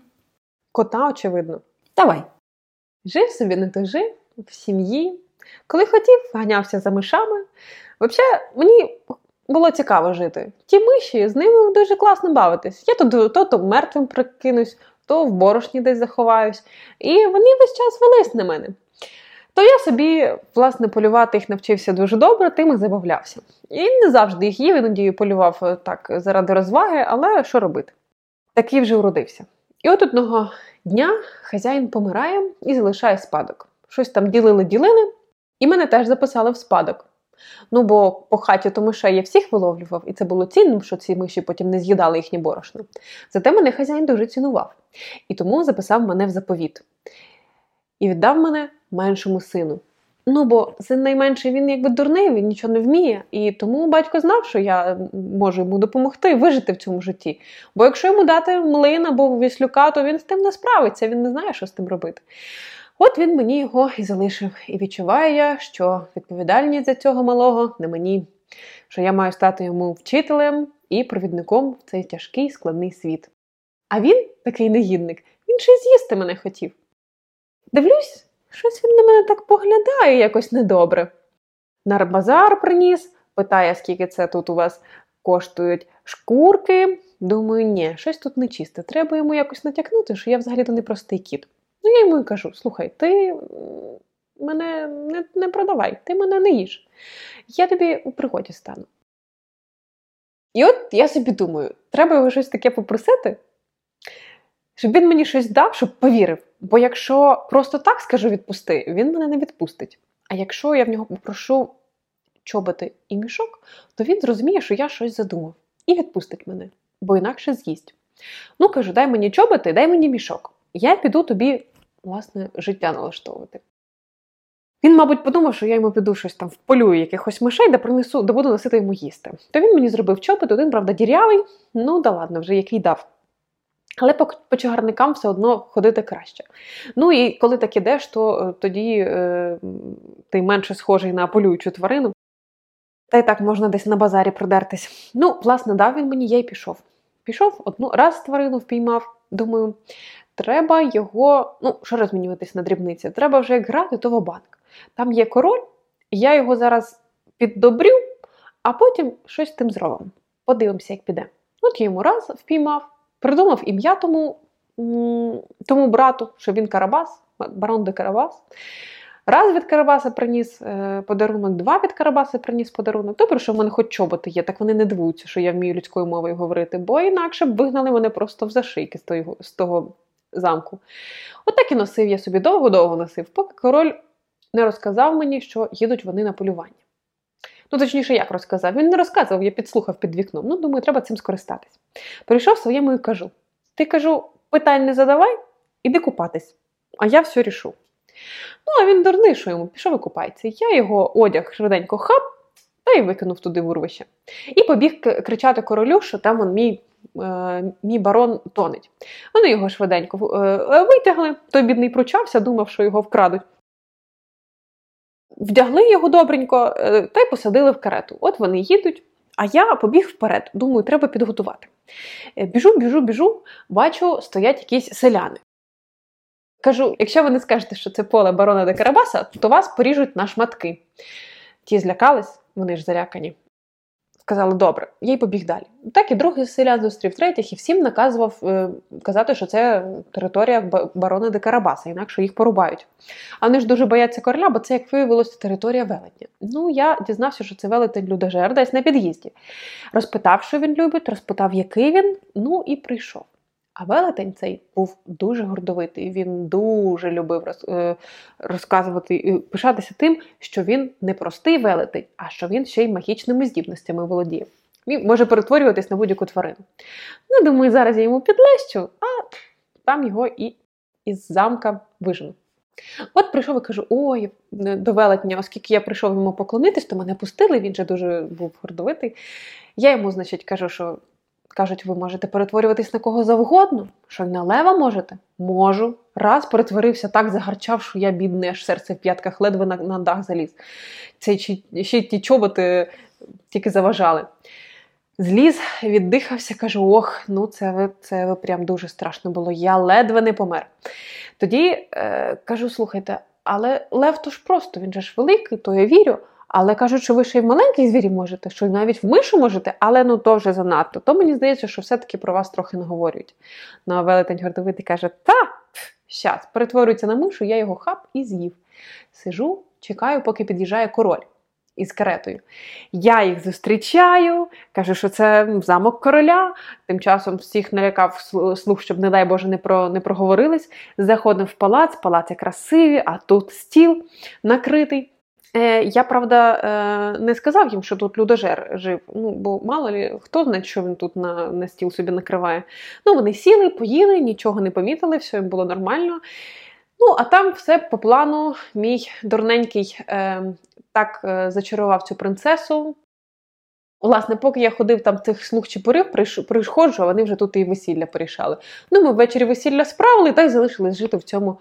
кота, очевидно. Давай. Жив собі не то жив в сім'ї. Коли хотів, ганявся за мишами. Взагалі, мені було цікаво жити. Ті миші з ними дуже класно бавитись. Я то, то, то мертвим прикинусь, то в борошні десь заховаюсь. І вони весь час велись на мене. То я собі, власне, полювати їх навчився дуже добре, тим і забавлявся. І не завжди їх їв, іноді полював е, так заради розваги, але що робити? Такий вже уродився. І от одного дня хазяїн помирає і залишає спадок. Щось там ділили-ділили, і мене теж записали в спадок. Ну, бо по хаті то мишей я всіх виловлював, і це було цінним, що ці миші потім не з'їдали їхнє борошно. Зате мене хазяїн дуже цінував, і тому записав мене в заповіт і віддав мене меншому сину. Ну, бо син найменший він якби дурний, він нічого не вміє. І тому батько знав, що я можу йому допомогти вижити в цьому житті. Бо якщо йому дати млин або віслюка, то він з тим не справиться, він не знає, що з тим робити. От він мені його і залишив. І відчуваю я, що відповідальність за цього малого не мені, що я маю стати йому вчителем і провідником в цей тяжкий складний світ. А він, такий негідник, він ще й з'їсти мене хотів. Дивлюсь, щось він на мене так поглядає якось недобре. На базар приніс, питає, скільки це тут у вас коштують шкурки. Думаю, ні, щось тут нечисте. Треба йому якось натякнути, що я взагалі-то не простий кіт. Ну, я йому і кажу: слухай, ти мене не не продавай, ти мене не їж. Я тобі у пригоді стану. І от я собі думаю, треба його щось таке попросити, щоб він мені щось дав, щоб повірив. Бо якщо просто так скажу відпусти, він мене не відпустить. А якщо я в нього попрошу чоботи і мішок, то він зрозуміє, що я щось задумав, і відпустить мене, бо інакше з'їсть. Ну, кажу, дай мені чоботи, дай мені мішок я піду тобі, власне, життя налаштовувати. Він, мабуть, подумав, що я йому піду щось там вполюю якихось мишей, де принесу, де буду носити йому їсти. То він мені зробив чопит, один, правда, дірявий, ну да ладно, вже який дав. Але по, по чагарникам все одно ходити краще. Ну і коли так ідеш, то е, тоді е, ти менше схожий на полюючу тварину. Та й так можна десь на базарі продертись. Ну, власне, дав він мені, я й пішов. Пішов, одну раз тварину впіймав, думаю, треба його, ну, що розмінюватись на дрібниці? Треба вже грати, то в банк. Там є король, я його зараз піддобрю, а потім щось з тим зробимо. Подивимося, як піде. От я йому раз впіймав, придумав ім'я тому тому брату, що він Карабас, барон де Карабас. Раз від Карабаса приніс е, подарунок, два від Карабаса приніс подарунок. Добре, що в мене хоч чоботи є, так вони не дивуються, що я вмію людською мовою говорити, бо інакше б вигнали мене просто в зашийки з того, з того замку. От і носив я собі довго-довго носив, поки король не розказав мені, що їдуть вони на полювання. Ну, точніше, як розказав. Він не розказував, я підслухав під вікном. Ну, думаю, треба цим скористатись. Прийшов своєму і кажу: ти кажу, питань не задавай, іди купатись, а я все рішу. Ну, а він дурний, що йому пішов і купається. Я його одяг швиденько хап та й викинув туди в урвище. І побіг кричати королю, що там он мій е, мій барон тонеть. Вони його швиденько е, витягли, той бідний пручався, думав, що його вкрадуть. Вдягли його добренько е, та й посадили в карету. От вони їдуть, а я побіг вперед. Думаю, треба підготувати. Біжу, біжу, біжу, бачу, стоять якісь селяни. Кажу: якщо ви не скажете, що це поле барона де Карабаса, то вас поріжуть на шматки. Ті злякались, вони ж залякані. Сказали, добре, я й побіг далі. Так і другий селян зустрів третіх і всім наказував е, казати, що це територія барона де Карабаса, інакше їх порубають. А вони ж дуже бояться короля, бо це, як виявилося, територія велетня. Ну, я дізнався, що це велетень людожер десь на під'їзді. Розпитав, що він любить, розпитав, який він, ну і прийшов. А велетень цей був дуже гордовитий. Він дуже любив е, розказувати пишатися тим, що він не простий велетень, а що він ще й магічними здібностями володіє. Він може перетворюватись на будь-яку тварину. Ну, думаю, зараз я йому підлещу, а там його і із замка вижену. От прийшов і кажу: ой, до велетня, оскільки я прийшов йому поклонитись, то мене пустили, він же дуже був гордовитий. Я йому, значить, кажу, що Кажуть, ви можете перетворюватись на кого завгодно. Що й на лева можете? Можу. Раз перетворився так, загарчав, що я бідний, аж серце в п'ятках ледве на, на дах заліз. Це ще й ті чоботи тільки заважали. Зліз, віддихався, кажу: ох, ну це це прям дуже страшно було. Я ледве не помер. Тоді е, кажу: слухайте, але Лев то ж просто, він же ж великий, то я вірю. Але кажуть, що ви ще й в маленьких звірі можете, що навіть в мишу можете, але ну то вже занадто. То мені здається, що все-таки про вас трохи наговорюють. Ну а велетень гордовитий каже: Та, щас, перетворюється на мишу, я його хап і з'їв. Сижу, чекаю, поки під'їжджає король із каретою. Я їх зустрічаю, кажу, що це замок короля. Тим часом всіх налякав слух, щоб, не дай Боже, не про, не проговорились. Заходимо в палац, палац красиві, а тут стіл накритий. Е, я, правда, е, не сказав їм, що тут людожер жив, ну, бо мало лі, хто знає, що він тут на на стіл собі накриває. Ну, Вони сіли, поїли, нічого не помітили, все їм було нормально. Ну, а там все по плану, мій дурненький е, так е, зачарував цю принцесу. Власне, поки я ходив там цих слух чепурів, приходжу, а вони вже тут і весілля порішали. Ну, ми ввечері весілля справили та й залишились жити в цьому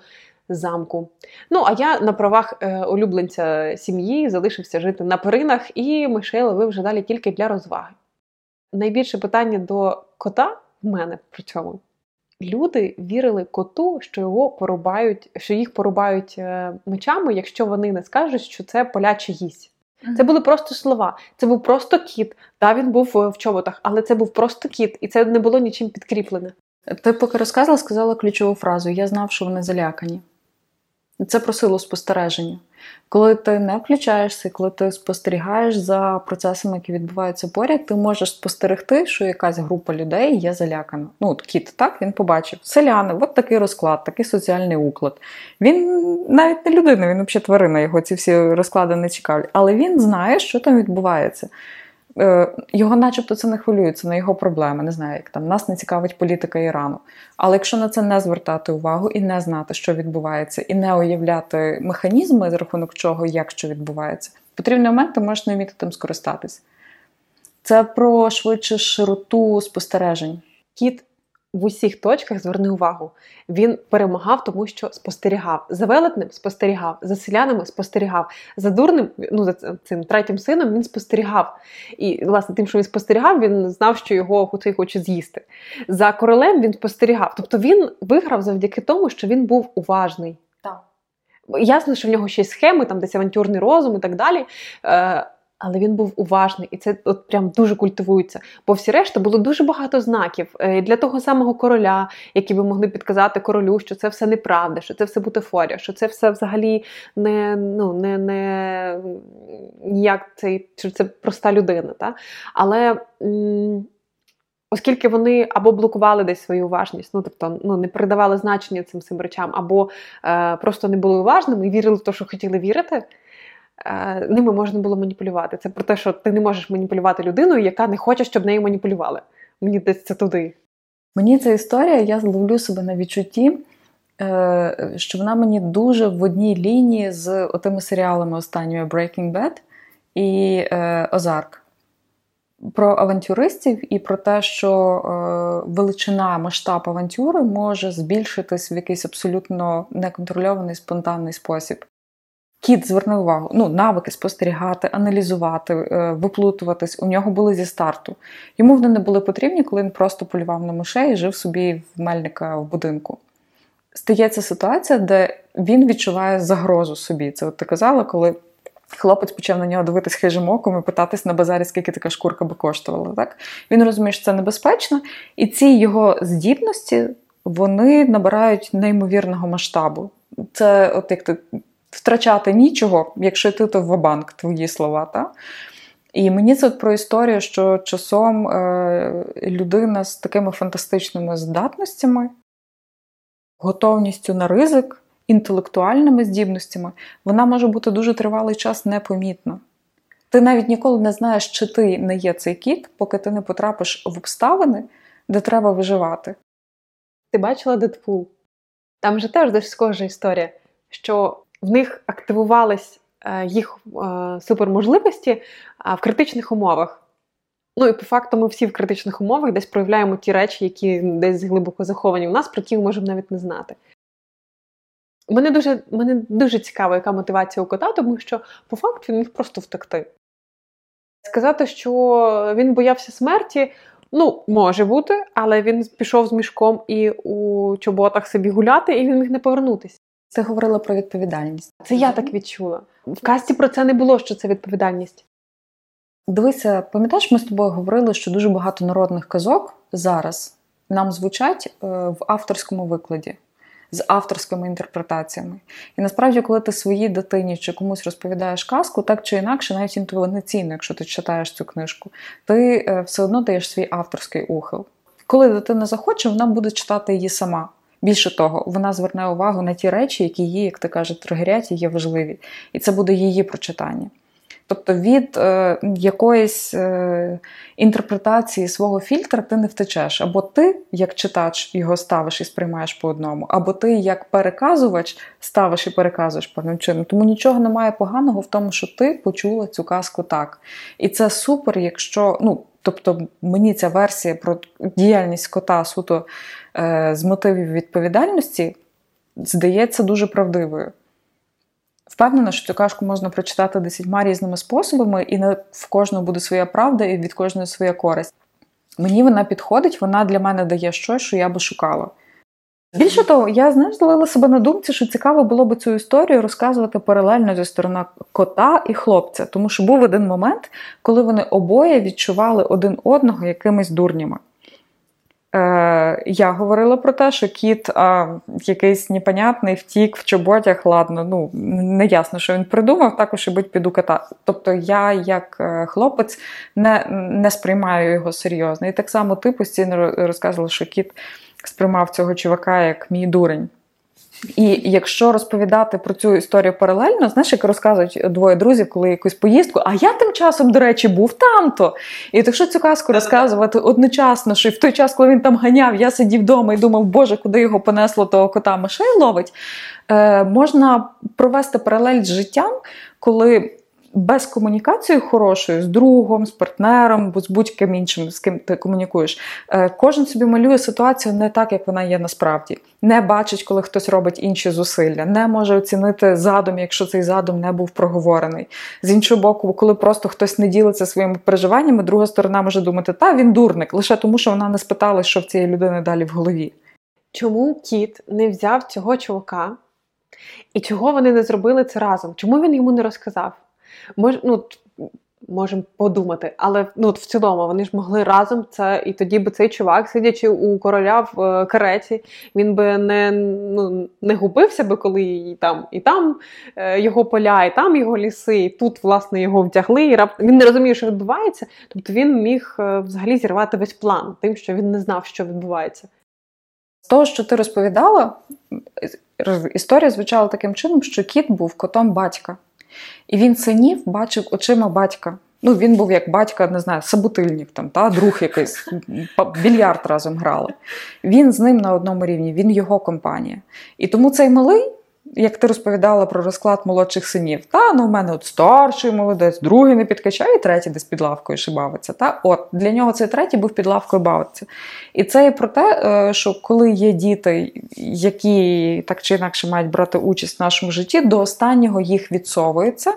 замку. Ну, а я на правах е, улюбленця сім'ї залишився жити на перинах, і мишей ловив вже далі тільки для розваги. Найбільше питання до кота в мене при цьому. Люди вірили коту, що його порубають, що їх порубають е, мечами, якщо вони не скажуть, що це поляче їсть. Це були просто слова. Це був просто кіт. Да, він був в чоботах, але це був просто кіт, і це не було нічим підкріплене. Ти поки розказала, сказала ключову фразу: Я знав, що вони залякані. Це про силу спостереження. Коли ти не включаєшся, коли ти спостерігаєш за процесами, які відбуваються поряд, ти можеш спостерегти, що якась група людей є залякана. Ну, от кіт, так, він побачив. Селяни, от такий розклад, такий соціальний уклад. Він навіть не людина, він взагалі тварина, його ці всі розклади не цікавлять. Але він знає, що там відбувається. Е, його, начебто, це не хвилюється на його проблеми. Не знаю, як там нас не цікавить політика Ірану. Але якщо на це не звертати увагу і не знати, що відбувається, і не уявляти механізми, за рахунок чого, як що відбувається, в потрібний момент ти можеш не вміти тим скористатись. Це про швидше широту спостережень. Кіт в усіх точках зверни увагу. Він перемагав, тому що спостерігав. За велетним спостерігав, за селянами спостерігав, за дурним, ну за цим третім сином він спостерігав. І, власне, тим, що він спостерігав, він знав, що його хоче з'їсти. За королем він спостерігав. Тобто він виграв завдяки тому, що він був уважний. Так. Ясно, що в нього ще й схеми, там десь авантюрний розум і так далі. Але він був уважний, і це от прям дуже культивується. Бо всі решта було дуже багато знаків е, для того самого короля, які би могли підказати королю, що це все неправда, що це все бутафорія, що це все взагалі не ну, не, не ніяк цей, що це проста людина. Та? Але м- Оскільки вони або блокували десь свою уважність, ну тобто ну, не передавали значення цим цим речам, або е, просто не були уважними і вірили в те, що хотіли вірити, ними можна було маніпулювати. Це про те, що ти не можеш маніпулювати людиною, яка не хоче, щоб нею маніпулювали. Мені десь це туди. Мені ця історія, я зловлю себе на відчутті, е, що вона мені дуже в одній лінії з отими серіалами останніми Breaking Bad і е, Озарк. Про авантюристів і про те, що е, величина масштаб авантюри може збільшитись в якийсь абсолютно неконтрольований спонтанний спосіб. Кіт зверни увагу, ну, навики спостерігати, аналізувати, е, виплутуватись у нього були зі старту. Йому вони не були потрібні, коли він просто полював на мишей і жив собі в мельника в будинку. Стається ситуація, де він відчуває загрозу собі. Це от ти казала, коли хлопець почав на нього дивитись хижим оком і питатись на базарі, скільки така шкурка би коштувала. Так? Він розуміє, що це небезпечно, і ці його здібності вони набирають неймовірного масштабу. Це, от як ти втрачати нічого, якщо ти то в банк, твої слова. Та? І мені це от про історію, що часом е, людина з такими фантастичними здатностями, готовністю на ризик, інтелектуальними здібностями, вона може бути дуже тривалий час непомітна. Ти навіть ніколи не знаєш, чи ти не є цей кіт, поки ти не потрапиш в обставини, де треба виживати. Ти бачила Дедпул? Там же теж досить схожа історія, що в них активувались е, їх е, суперможливості в критичних умовах. Ну і по факту ми всі в критичних умовах десь проявляємо ті речі, які десь глибоко заховані у нас, про які ми можемо навіть не знати. Мене дуже мене дуже цікаво, яка мотивація у кота, тому що по факту він міг просто втекти. Сказати, що він боявся смерті, ну, може бути, але він пішов з мішком і у чоботах собі гуляти, і він міг не повернутися. Це говорила про відповідальність. Це я так відчула. В касті про це не було, що це відповідальність. Дивися, пам'ятаєш, ми з тобою говорили, що дуже багато народних казок зараз нам звучать е, в авторському викладі. З авторськими інтерпретаціями. І насправді, коли ти своїй дитині чи комусь розповідаєш казку, так чи інакше, навіть інтуїційно, якщо ти читаєш цю книжку, ти е, все одно даєш свій авторський ухил. Коли дитина захоче, вона буде читати її сама. Більше того, вона зверне увагу на ті речі, які її, як ти кажеш, тригерять і є важливі. І це буде її прочитання. Тобто від е, якоїсь е, інтерпретації свого фільтра ти не втечеш. Або ти, як читач, його ставиш і сприймаєш по одному, або ти, як переказувач, ставиш і переказуєш по одним чином. Тому нічого немає поганого в тому, що ти почула цю казку так. І це супер, якщо. ну, Тобто мені ця версія про діяльність кота суто е, з мотивів відповідальності здається дуже правдивою. Впевнена, що цю кашку можна прочитати десятьма різними способами, і не в кожного буде своя правда, і від кожної своя користь. Мені вона підходить, вона для мене дає щось, що я би шукала. Більше того, я знаєш, зловила себе на думці, що цікаво було б цю історію розказувати паралельно зі сторони кота і хлопця, тому що був один момент, коли вони обоє відчували один одного якимись дурнями. Е, Я говорила про те, що кіт а, якийсь непонятний втік в чоботях, ладно, ну не ясно, що він придумав, також і будь піду кота. Тобто я, як е, хлопець, не не сприймаю його серйозно. І так само ти постійно розказувала, що кіт сприймав цього чувака як мій дурень. І якщо розповідати про цю історію паралельно, знаєш, як розказують двоє друзів, коли якусь поїздку, а я тим часом, до речі, був там-то. І якщо цю казку розказувати одночасно, що в той час, коли він там ганяв, я сидів вдома і думав, Боже, куди його понесло, того кота мишей ловить, е, можна провести паралель з життям, коли без комунікації хорошої з другом, з партнером, бо з будь-ким іншим, з ким ти комунікуєш, е, кожен собі малює ситуацію не так, як вона є насправді. Не бачить, коли хтось робить інші зусилля, не може оцінити задум, якщо цей задум не був проговорений. З іншого боку, коли просто хтось не ділиться своїми переживаннями, друга сторона може думати, та він дурник, лише тому, що вона не спитала, що в цієї людини далі в голові. Чому кіт не взяв цього чувака? І чого вони не зробили це разом? Чому він йому не розказав? Мож, ну, можемо подумати. Але ну, в цілому вони ж могли разом це, і тоді би цей чувак, сидячи у короля в е, кареті, він би не ну, не губився би, коли і там і там е, його поля, і там його ліси, і тут, власне, його вдягли. і рап... Він не розуміє, що відбувається. Тобто він міг е, взагалі зірвати весь план, тим, що він не знав, що відбувається. З того, що ти розповідала, історія звучала таким чином, що кіт був котом батька. І він синів бачив очима батька. Ну, він був як батька, не знаю, сабутильник, там, та, друг якийсь, більярд разом грали. Він з ним на одному рівні, він його компанія. І тому цей малий як ти розповідала про розклад молодших синів, та ну в мене от старший молодець, другий не підкачає, і третій десь під лавкою ще бавиться. Та от для нього цей третій був під лавкою бавиться. І це і про те, е, що коли є діти, які так чи інакше мають брати участь в нашому житті, до останнього їх відсовується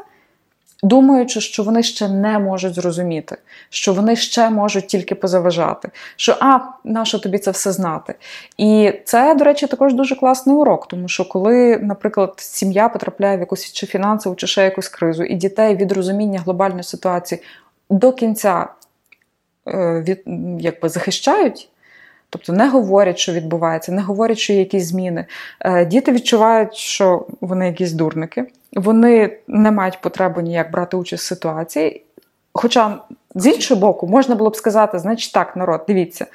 думаючи, що вони ще не можуть зрозуміти, що вони ще можуть тільки позаважати, що а, нащо тобі це все знати? І це, до речі, також дуже класний урок, тому що коли, наприклад, сім'я потрапляє в якусь чи фінансову, чи ще якусь кризу, і дітей від розуміння глобальної ситуації до кінця е, від, якби захищають. Тобто не говорять, що відбувається, не говорять, що є якісь зміни. Е, діти відчувають, що вони якісь дурники, вони не мають потреби ніяк брати участь в ситуації. Хоча, з іншого боку, можна було б сказати, значить так, народ, дивіться,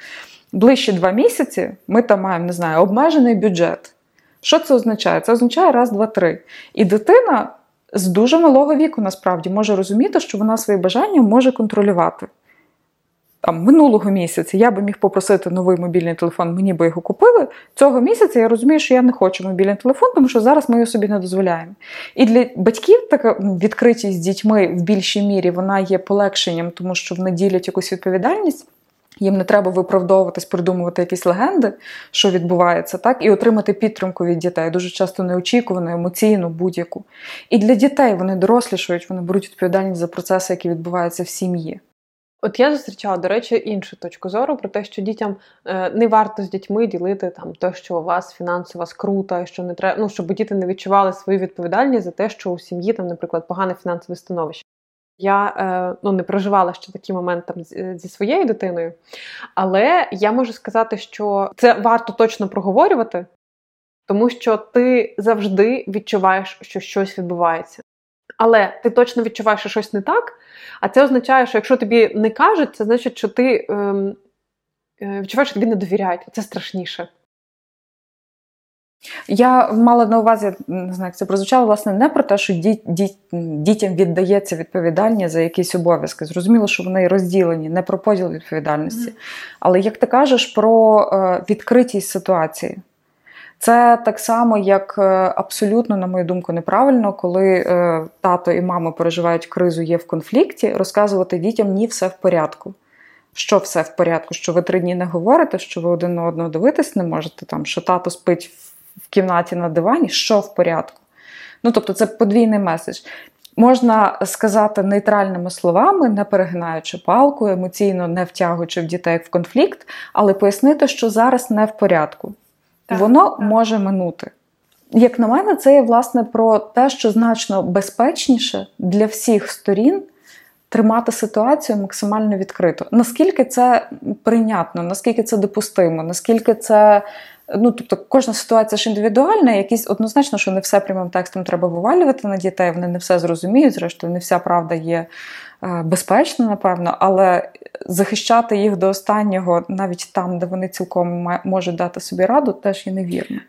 ближче два місяці ми там маємо, не знаю, обмежений бюджет. Що це означає? Це означає раз, два, три. І дитина з дуже малого віку насправді може розуміти, що вона свої бажання може контролювати там минулого місяця я би міг попросити новий мобільний телефон, мені би його купили. Цього місяця я розумію, що я не хочу мобільний телефон, тому що зараз ми його собі не дозволяємо. І для батьків така відкритість з дітьми в більшій мірі вона є полегшенням, тому що вони ділять якусь відповідальність. Їм не треба виправдовуватись, придумувати якісь легенди, що відбувається, так, і отримати підтримку від дітей, дуже часто неочікувану, емоційну, будь-яку. І для дітей вони дорослішують, вони беруть відповідальність за процеси, які відбуваються в сім'ї. От я зустрічала, до речі, іншу точку зору про те, що дітям е, не варто з дітьми ділити там те, що у вас фінансова скрута, що не треба, ну щоб діти не відчували свою відповідальність за те, що у сім'ї там, наприклад, погане фінансове становище. Я е, ну, не проживала ще такий момент там зі своєю дитиною, але я можу сказати, що це варто точно проговорювати, тому що ти завжди відчуваєш, що щось відбувається. Але ти точно відчуваєш, що щось не так. А це означає, що якщо тобі не кажуть, це значить, що ти ем, е, відчуваєш, що тобі не довіряють. Це страшніше. Я мала на увазі, не знаю, як це прозвучало, власне, не про те, що діт, діт, дітям віддається відповідальність за якісь обов'язки. Зрозуміло, що вони розділені, не про поділ відповідальності. Mm-hmm. Але як ти кажеш про е, відкритість ситуації. Це так само, як е, абсолютно, на мою думку, неправильно, коли е, тато і мама переживають кризу, є в конфлікті, розказувати дітям ні, все в порядку. Що все в порядку? Що ви три дні не говорите, що ви один на одного дивитись не можете, там, що тато спить в кімнаті на дивані, що в порядку. Ну, тобто, це подвійний меседж. Можна сказати нейтральними словами, не перегинаючи палку, емоційно не втягуючи в дітей в конфлікт, але пояснити, що зараз не в порядку. Так, воно так. може минути. Як на мене, це є власне про те, що значно безпечніше для всіх сторін тримати ситуацію максимально відкрито. Наскільки це прийнятно, наскільки це допустимо, наскільки це. Ну, тобто, кожна ситуація ж індивідуальна, якісь однозначно, що не все прямим текстом треба вивалювати на дітей, вони не все зрозуміють, зрештою, не вся правда є е, безпечна, напевно, але захищати їх до останнього, навіть там, де вони цілком можуть дати собі раду, теж є невірно.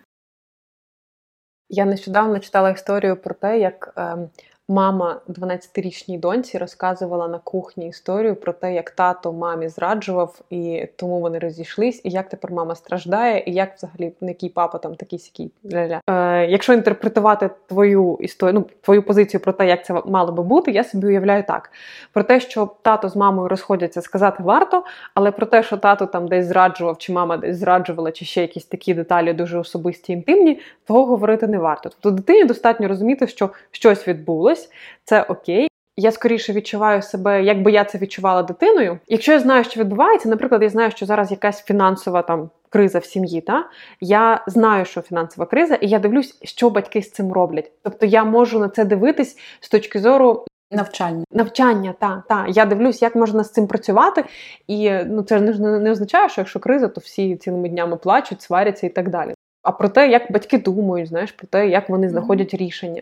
Я нещодавно читала історію про те, як ем, Мама 12-річній доньці розказувала на кухні історію про те, як тато мамі зраджував, і тому вони розійшлись, і як тепер мама страждає, і як взагалі який папа там такий сякий ля-ля. Е, Якщо інтерпретувати твою історію, ну твою позицію про те, як це мало би бути, я собі уявляю так: про те, що тато з мамою розходяться, сказати варто, але про те, що тато там десь зраджував, чи мама десь зраджувала, чи ще якісь такі деталі дуже особисті, інтимні, того говорити не варто. Тобто дитині достатньо розуміти, що щось відбулось щось, це окей. Я скоріше відчуваю себе, якби я це відчувала дитиною. Якщо я знаю, що відбувається, наприклад, я знаю, що зараз якась фінансова там криза в сім'ї, та я знаю, що фінансова криза, і я дивлюсь, що батьки з цим роблять. Тобто я можу на це дивитись з точки зору Навчання. Навчання, та, та. Я дивлюсь, як можна з цим працювати. І ну, це ж не, не означає, що якщо криза, то всі цілими днями плачуть, сваряться і так далі. А про те, як батьки думають, знаєш, про те, як вони знаходять рішення.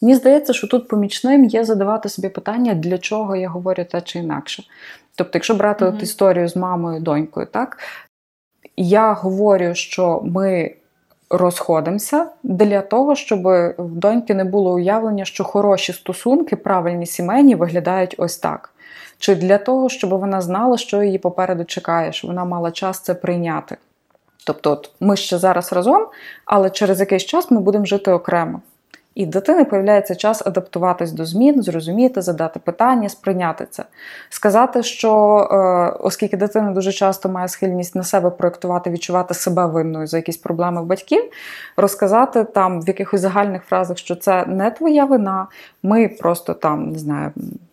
Мені здається, що тут помічним є задавати собі питання, для чого я говорю те чи інакше. Тобто, якщо брати Мгм. от історію з мамою, донькою, так я говорю, що ми розходимося для того, щоб в доньки не було уявлення, що хороші стосунки, правильні сімейні виглядають ось так. Чи для того, щоб вона знала, що її попереду чекає, щоб вона мала час це прийняти. Тобто, от ми ще зараз разом, але через якийсь час ми будемо жити окремо. І в дитини появляється час адаптуватись до змін, зрозуміти, задати питання, сприйняти це. Сказати, що е, оскільки дитина дуже часто має схильність на себе проєктувати, відчувати себе винною за якісь проблеми батьків, розказати там в якихось загальних фразах, що це не твоя вина, ми просто там не знаю.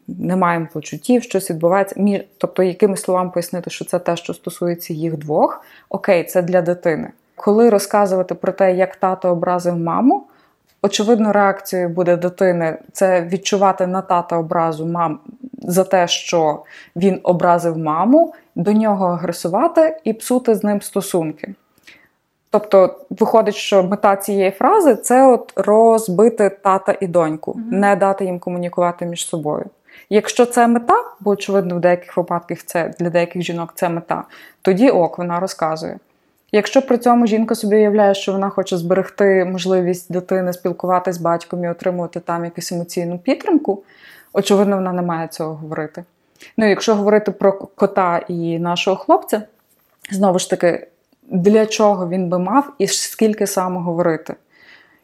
Не маємо почуттів, щось відбувається. Мі- Тобто, якими словами пояснити, що це те, що стосується їх двох, окей, це для дитини. Коли розказувати про те, як тато образив маму, очевидно, реакцією буде дитини це відчувати на тата образу мам за те, що він образив маму, до нього агресувати і псути з ним стосунки. Тобто, виходить, що мета цієї фрази це от розбити тата і доньку, Мгм. не дати їм комунікувати між собою. Якщо це мета, бо очевидно в деяких випадках це для деяких жінок це мета, тоді ок, вона розказує. Якщо при цьому жінка собі уявляє, що вона хоче зберегти можливість дитини спілкуватися з батьком і отримувати там якусь емоційну підтримку, очевидно, вона не має цього говорити. Ну, якщо говорити про кота і нашого хлопця, знову ж таки, для чого він би мав і скільки саме говорити?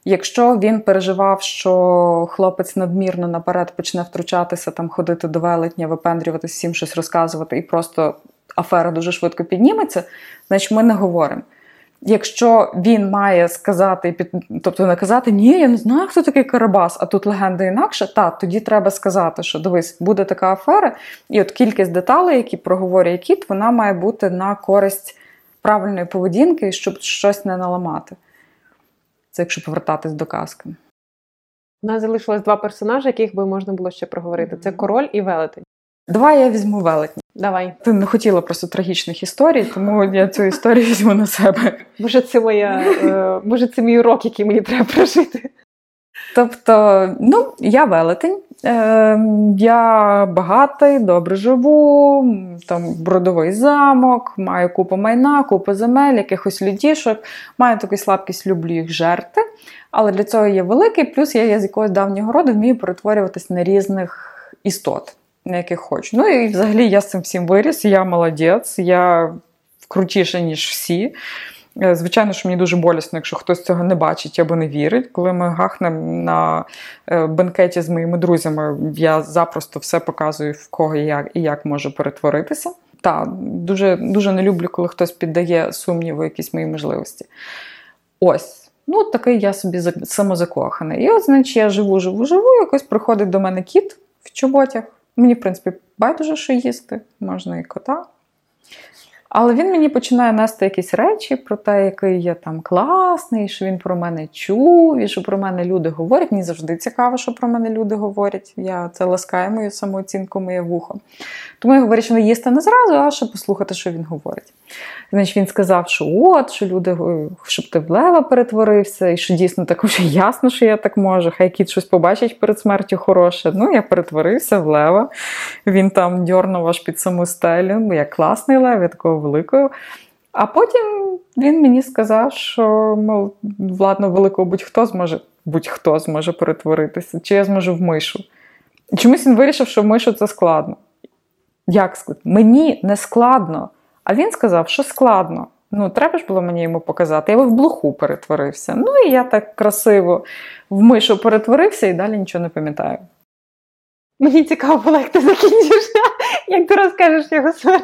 Якщо він переживав, що хлопець надмірно наперед почне втручатися, там ходити до велетня, випендрюватися, всім щось розказувати, і просто афера дуже швидко підніметься, значить ми не говоримо. Якщо він має сказати, під- тобто наказати, ні, я не знаю, хто такий Карабас, а тут легенда інакше, та тоді треба сказати, що дивись, буде така афера, і от кількість деталей, які проговорює кіт, вона має бути на користь правильної поведінки, щоб щось не наламати. Це якщо повертатись до казки. У нас залишилось два персонажі, яких би можна було ще проговорити: це король і велетень. Давай я візьму велетні. Давай. Ти не хотіла просто трагічних історій, тому я цю історію візьму на себе. Може, це моя, е, може, це мій урок, який мені треба прожити. Тобто, ну, я велетень, е, я багатий, добре живу, там бродовий замок, маю купу майна, купу земель, якихось людішок, маю таку слабкість, люблю їх жерти. Але для цього є великий, плюс я є з якогось давнього роду, вмію перетворюватись на різних істот, на яких хочу. Ну і взагалі я з цим всім виріс, я молодець, я крутіша, ніж всі. Е, Звичайно, що мені дуже болісно, якщо хтось цього не бачить або не вірить. Коли ми гахнемо на е, бенкеті з моїми друзями, я запросто все показую, в кого і як, і як може перетворитися. Та дуже, дуже не люблю, коли хтось піддає сумніву якісь мої можливості. Ось. Ну, такий я собі за- самозакоханий. І от, значить, я живу, живу, живу, якось приходить до мене кіт в чоботях. Мені, в принципі, байдуже, що їсти, можна і кота. Але він мені починає нести якісь речі про те, який я там класний, що він про мене чув, і що про мене люди говорять. Мені завжди цікаво, що про мене люди говорять. Я це ласкає мою самооцінку, моє вухо. Тому я говорю, що не їсти не зразу, а ще послухати, що він говорить. Значить, він сказав, що от, що люди, е, щоб ти в лева перетворився, і що дійсно так вже ясно, що я так можу. Хай кіт щось побачить перед смертю хороше. Ну, я перетворився в лева. Він там дьорнув аж під саму стелю. бо Я класний лев, я такого великого. А потім він мені сказав, що мов, ладно, великого будь-хто зможе, будь-хто зможе перетворитися, чи я зможу в мишу. Чомусь він вирішив, що в мишу це складно. Як складно? Мені не складно. А він сказав, що складно. Ну, треба ж було мені йому показати. Я в блоху перетворився. Ну і я так красиво в мишу перетворився і далі нічого не пам'ятаю. Мені цікаво було, як ти закінчиш, як ти розкажеш його сварі.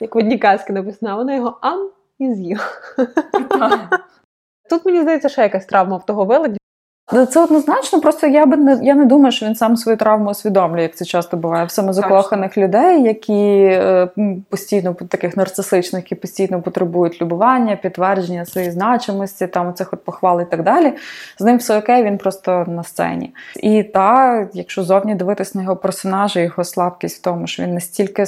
Як в одній казки написано, а вона його ам і з'їла. Тут мені здається, ще якась травма в того велетня. Це однозначно, просто я би не я не думаю, що він сам свою травму усвідомлює, як це часто буває в самозакоханих людей, які е, постійно таких нарцисичних, які постійно потребують любування, підтвердження своєї значимості, там цих от похвал і так далі. З ним все окей, він просто на сцені. І та, якщо зовні дивитись на його персонажа, його слабкість в тому, що він настільки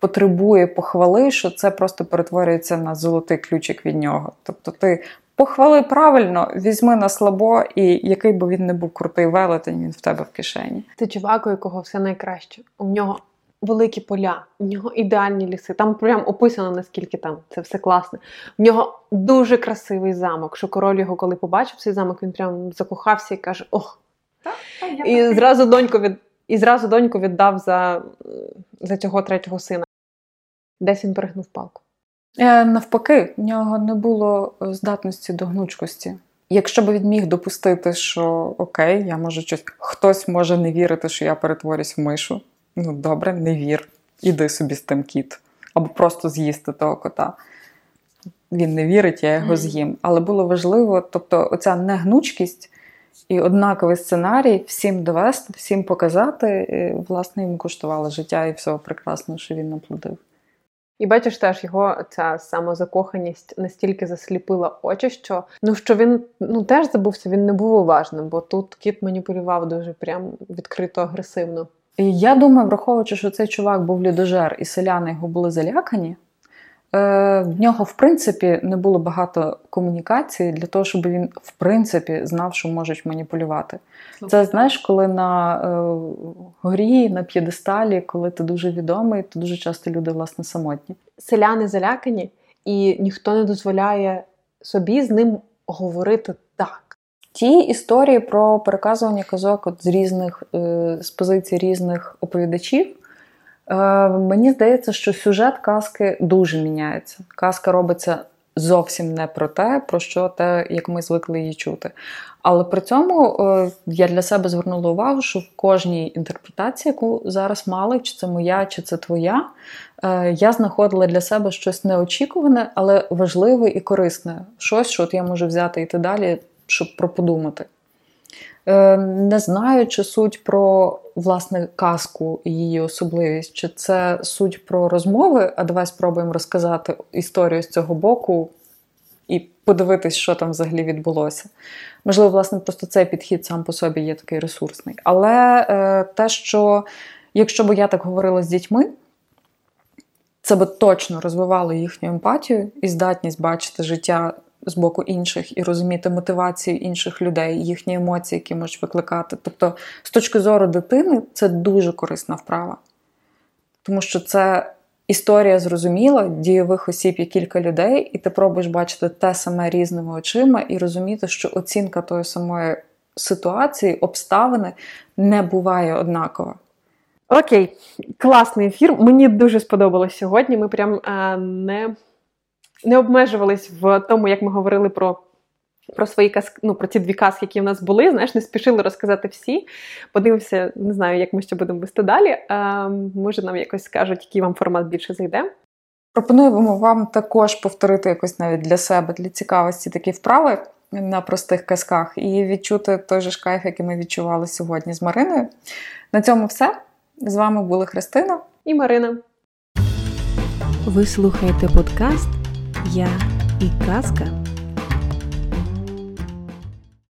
потребує похвали, що це просто перетворюється на золотий ключик від нього. Тобто ти Похвали правильно, візьми на слабо, і який би він не був крутий велетень, він в тебе в кишені. Це чувак, у якого все найкраще. У нього великі поля, у нього ідеальні ліси. Там прям описано, наскільки там це все класне. У нього дуже красивий замок. Що король його, коли побачив цей замок, він прям закохався і каже: Ох! Так, так, і зразу доньку від і зразу доньку віддав за, за цього третього сина. Десь він перегнув палку. Е, навпаки, в нього не було е, здатності до гнучкості. Якщо б він міг допустити, що окей, я можу щось, хтось може не вірити, що я перетворюсь в мишу. Ну, добре, не вір. Іди собі з тим кіт. Або просто з'їсти того кота. Він не вірить, я його з'їм. Але було важливо, тобто, оця негнучкість і однаковий сценарій всім довести, всім показати, і, власне, йому коштувало життя і всього прекрасного, що він наплодив. І бачиш, теж його ця самозакоханість настільки засліпила очі, що ну що він ну теж забувся, він не був уважним, бо тут кіт маніпулював дуже прям відкрито агресивно. Я думаю, враховуючи, що цей чувак був людожер, і селяни його були залякані. Е, в нього, в принципі, не було багато комунікації для того, щоб він, в принципі, знав, що можуть маніпулювати. Це знаєш, коли на е, горі, на п'єдесталі, коли ти дуже відомий, то дуже часто люди власне самотні. Селяни залякані, і ніхто не дозволяє собі з ним говорити так. Ті історії про переказування казок от з різних е, з позицій різних оповідачів. Е, мені здається, що сюжет казки дуже міняється. Казка робиться зовсім не про те, про що те, як ми звикли її чути. Але при цьому е, я для себе звернула увагу, що в кожній інтерпретації, яку зараз мали, чи це моя, чи це твоя, е, я знаходила для себе щось неочікуване, але важливе і корисне. Щось, що от я можу взяти і йти далі, щоб проподумати. Е, не знаю, чи суть про власне казку і її особливість, чи це суть про розмови, а давай спробуємо розказати історію з цього боку і подивитись, що там взагалі відбулося. Можливо, власне, просто цей підхід сам по собі є такий ресурсний. Але е, те, що якщо б я так говорила з дітьми, це би точно розвивало їхню емпатію і здатність бачити життя з боку інших і розуміти мотивацію інших людей, їхні емоції, які можуть викликати. Тобто, з точки зору дитини, це дуже корисна вправа. Тому що це історія зрозуміла, дійових осіб є кілька людей, і ти пробуєш бачити те саме різними очима і розуміти, що оцінка тої самої ситуації, обставини не буває однакова. Окей, класний ефір. Мені дуже сподобалось сьогодні. Ми прям а, е, не не обмежувались в тому, як ми говорили про про свої казки, ну, про ці дві казки, які в нас були. Знаєш, не спішили розказати всі. Подивимося, не знаю, як ми ще будемо вести далі. А, Може, нам якось скажуть, який вам формат більше зайде. Пропонуємо вам також повторити якось навіть для себе, для цікавості такі вправи на простих казках і відчути той же ж кайф, який ми відчували сьогодні з Мариною. На цьому все. З вами були Христина і Марина. Ви слухаєте подкаст Я и казка.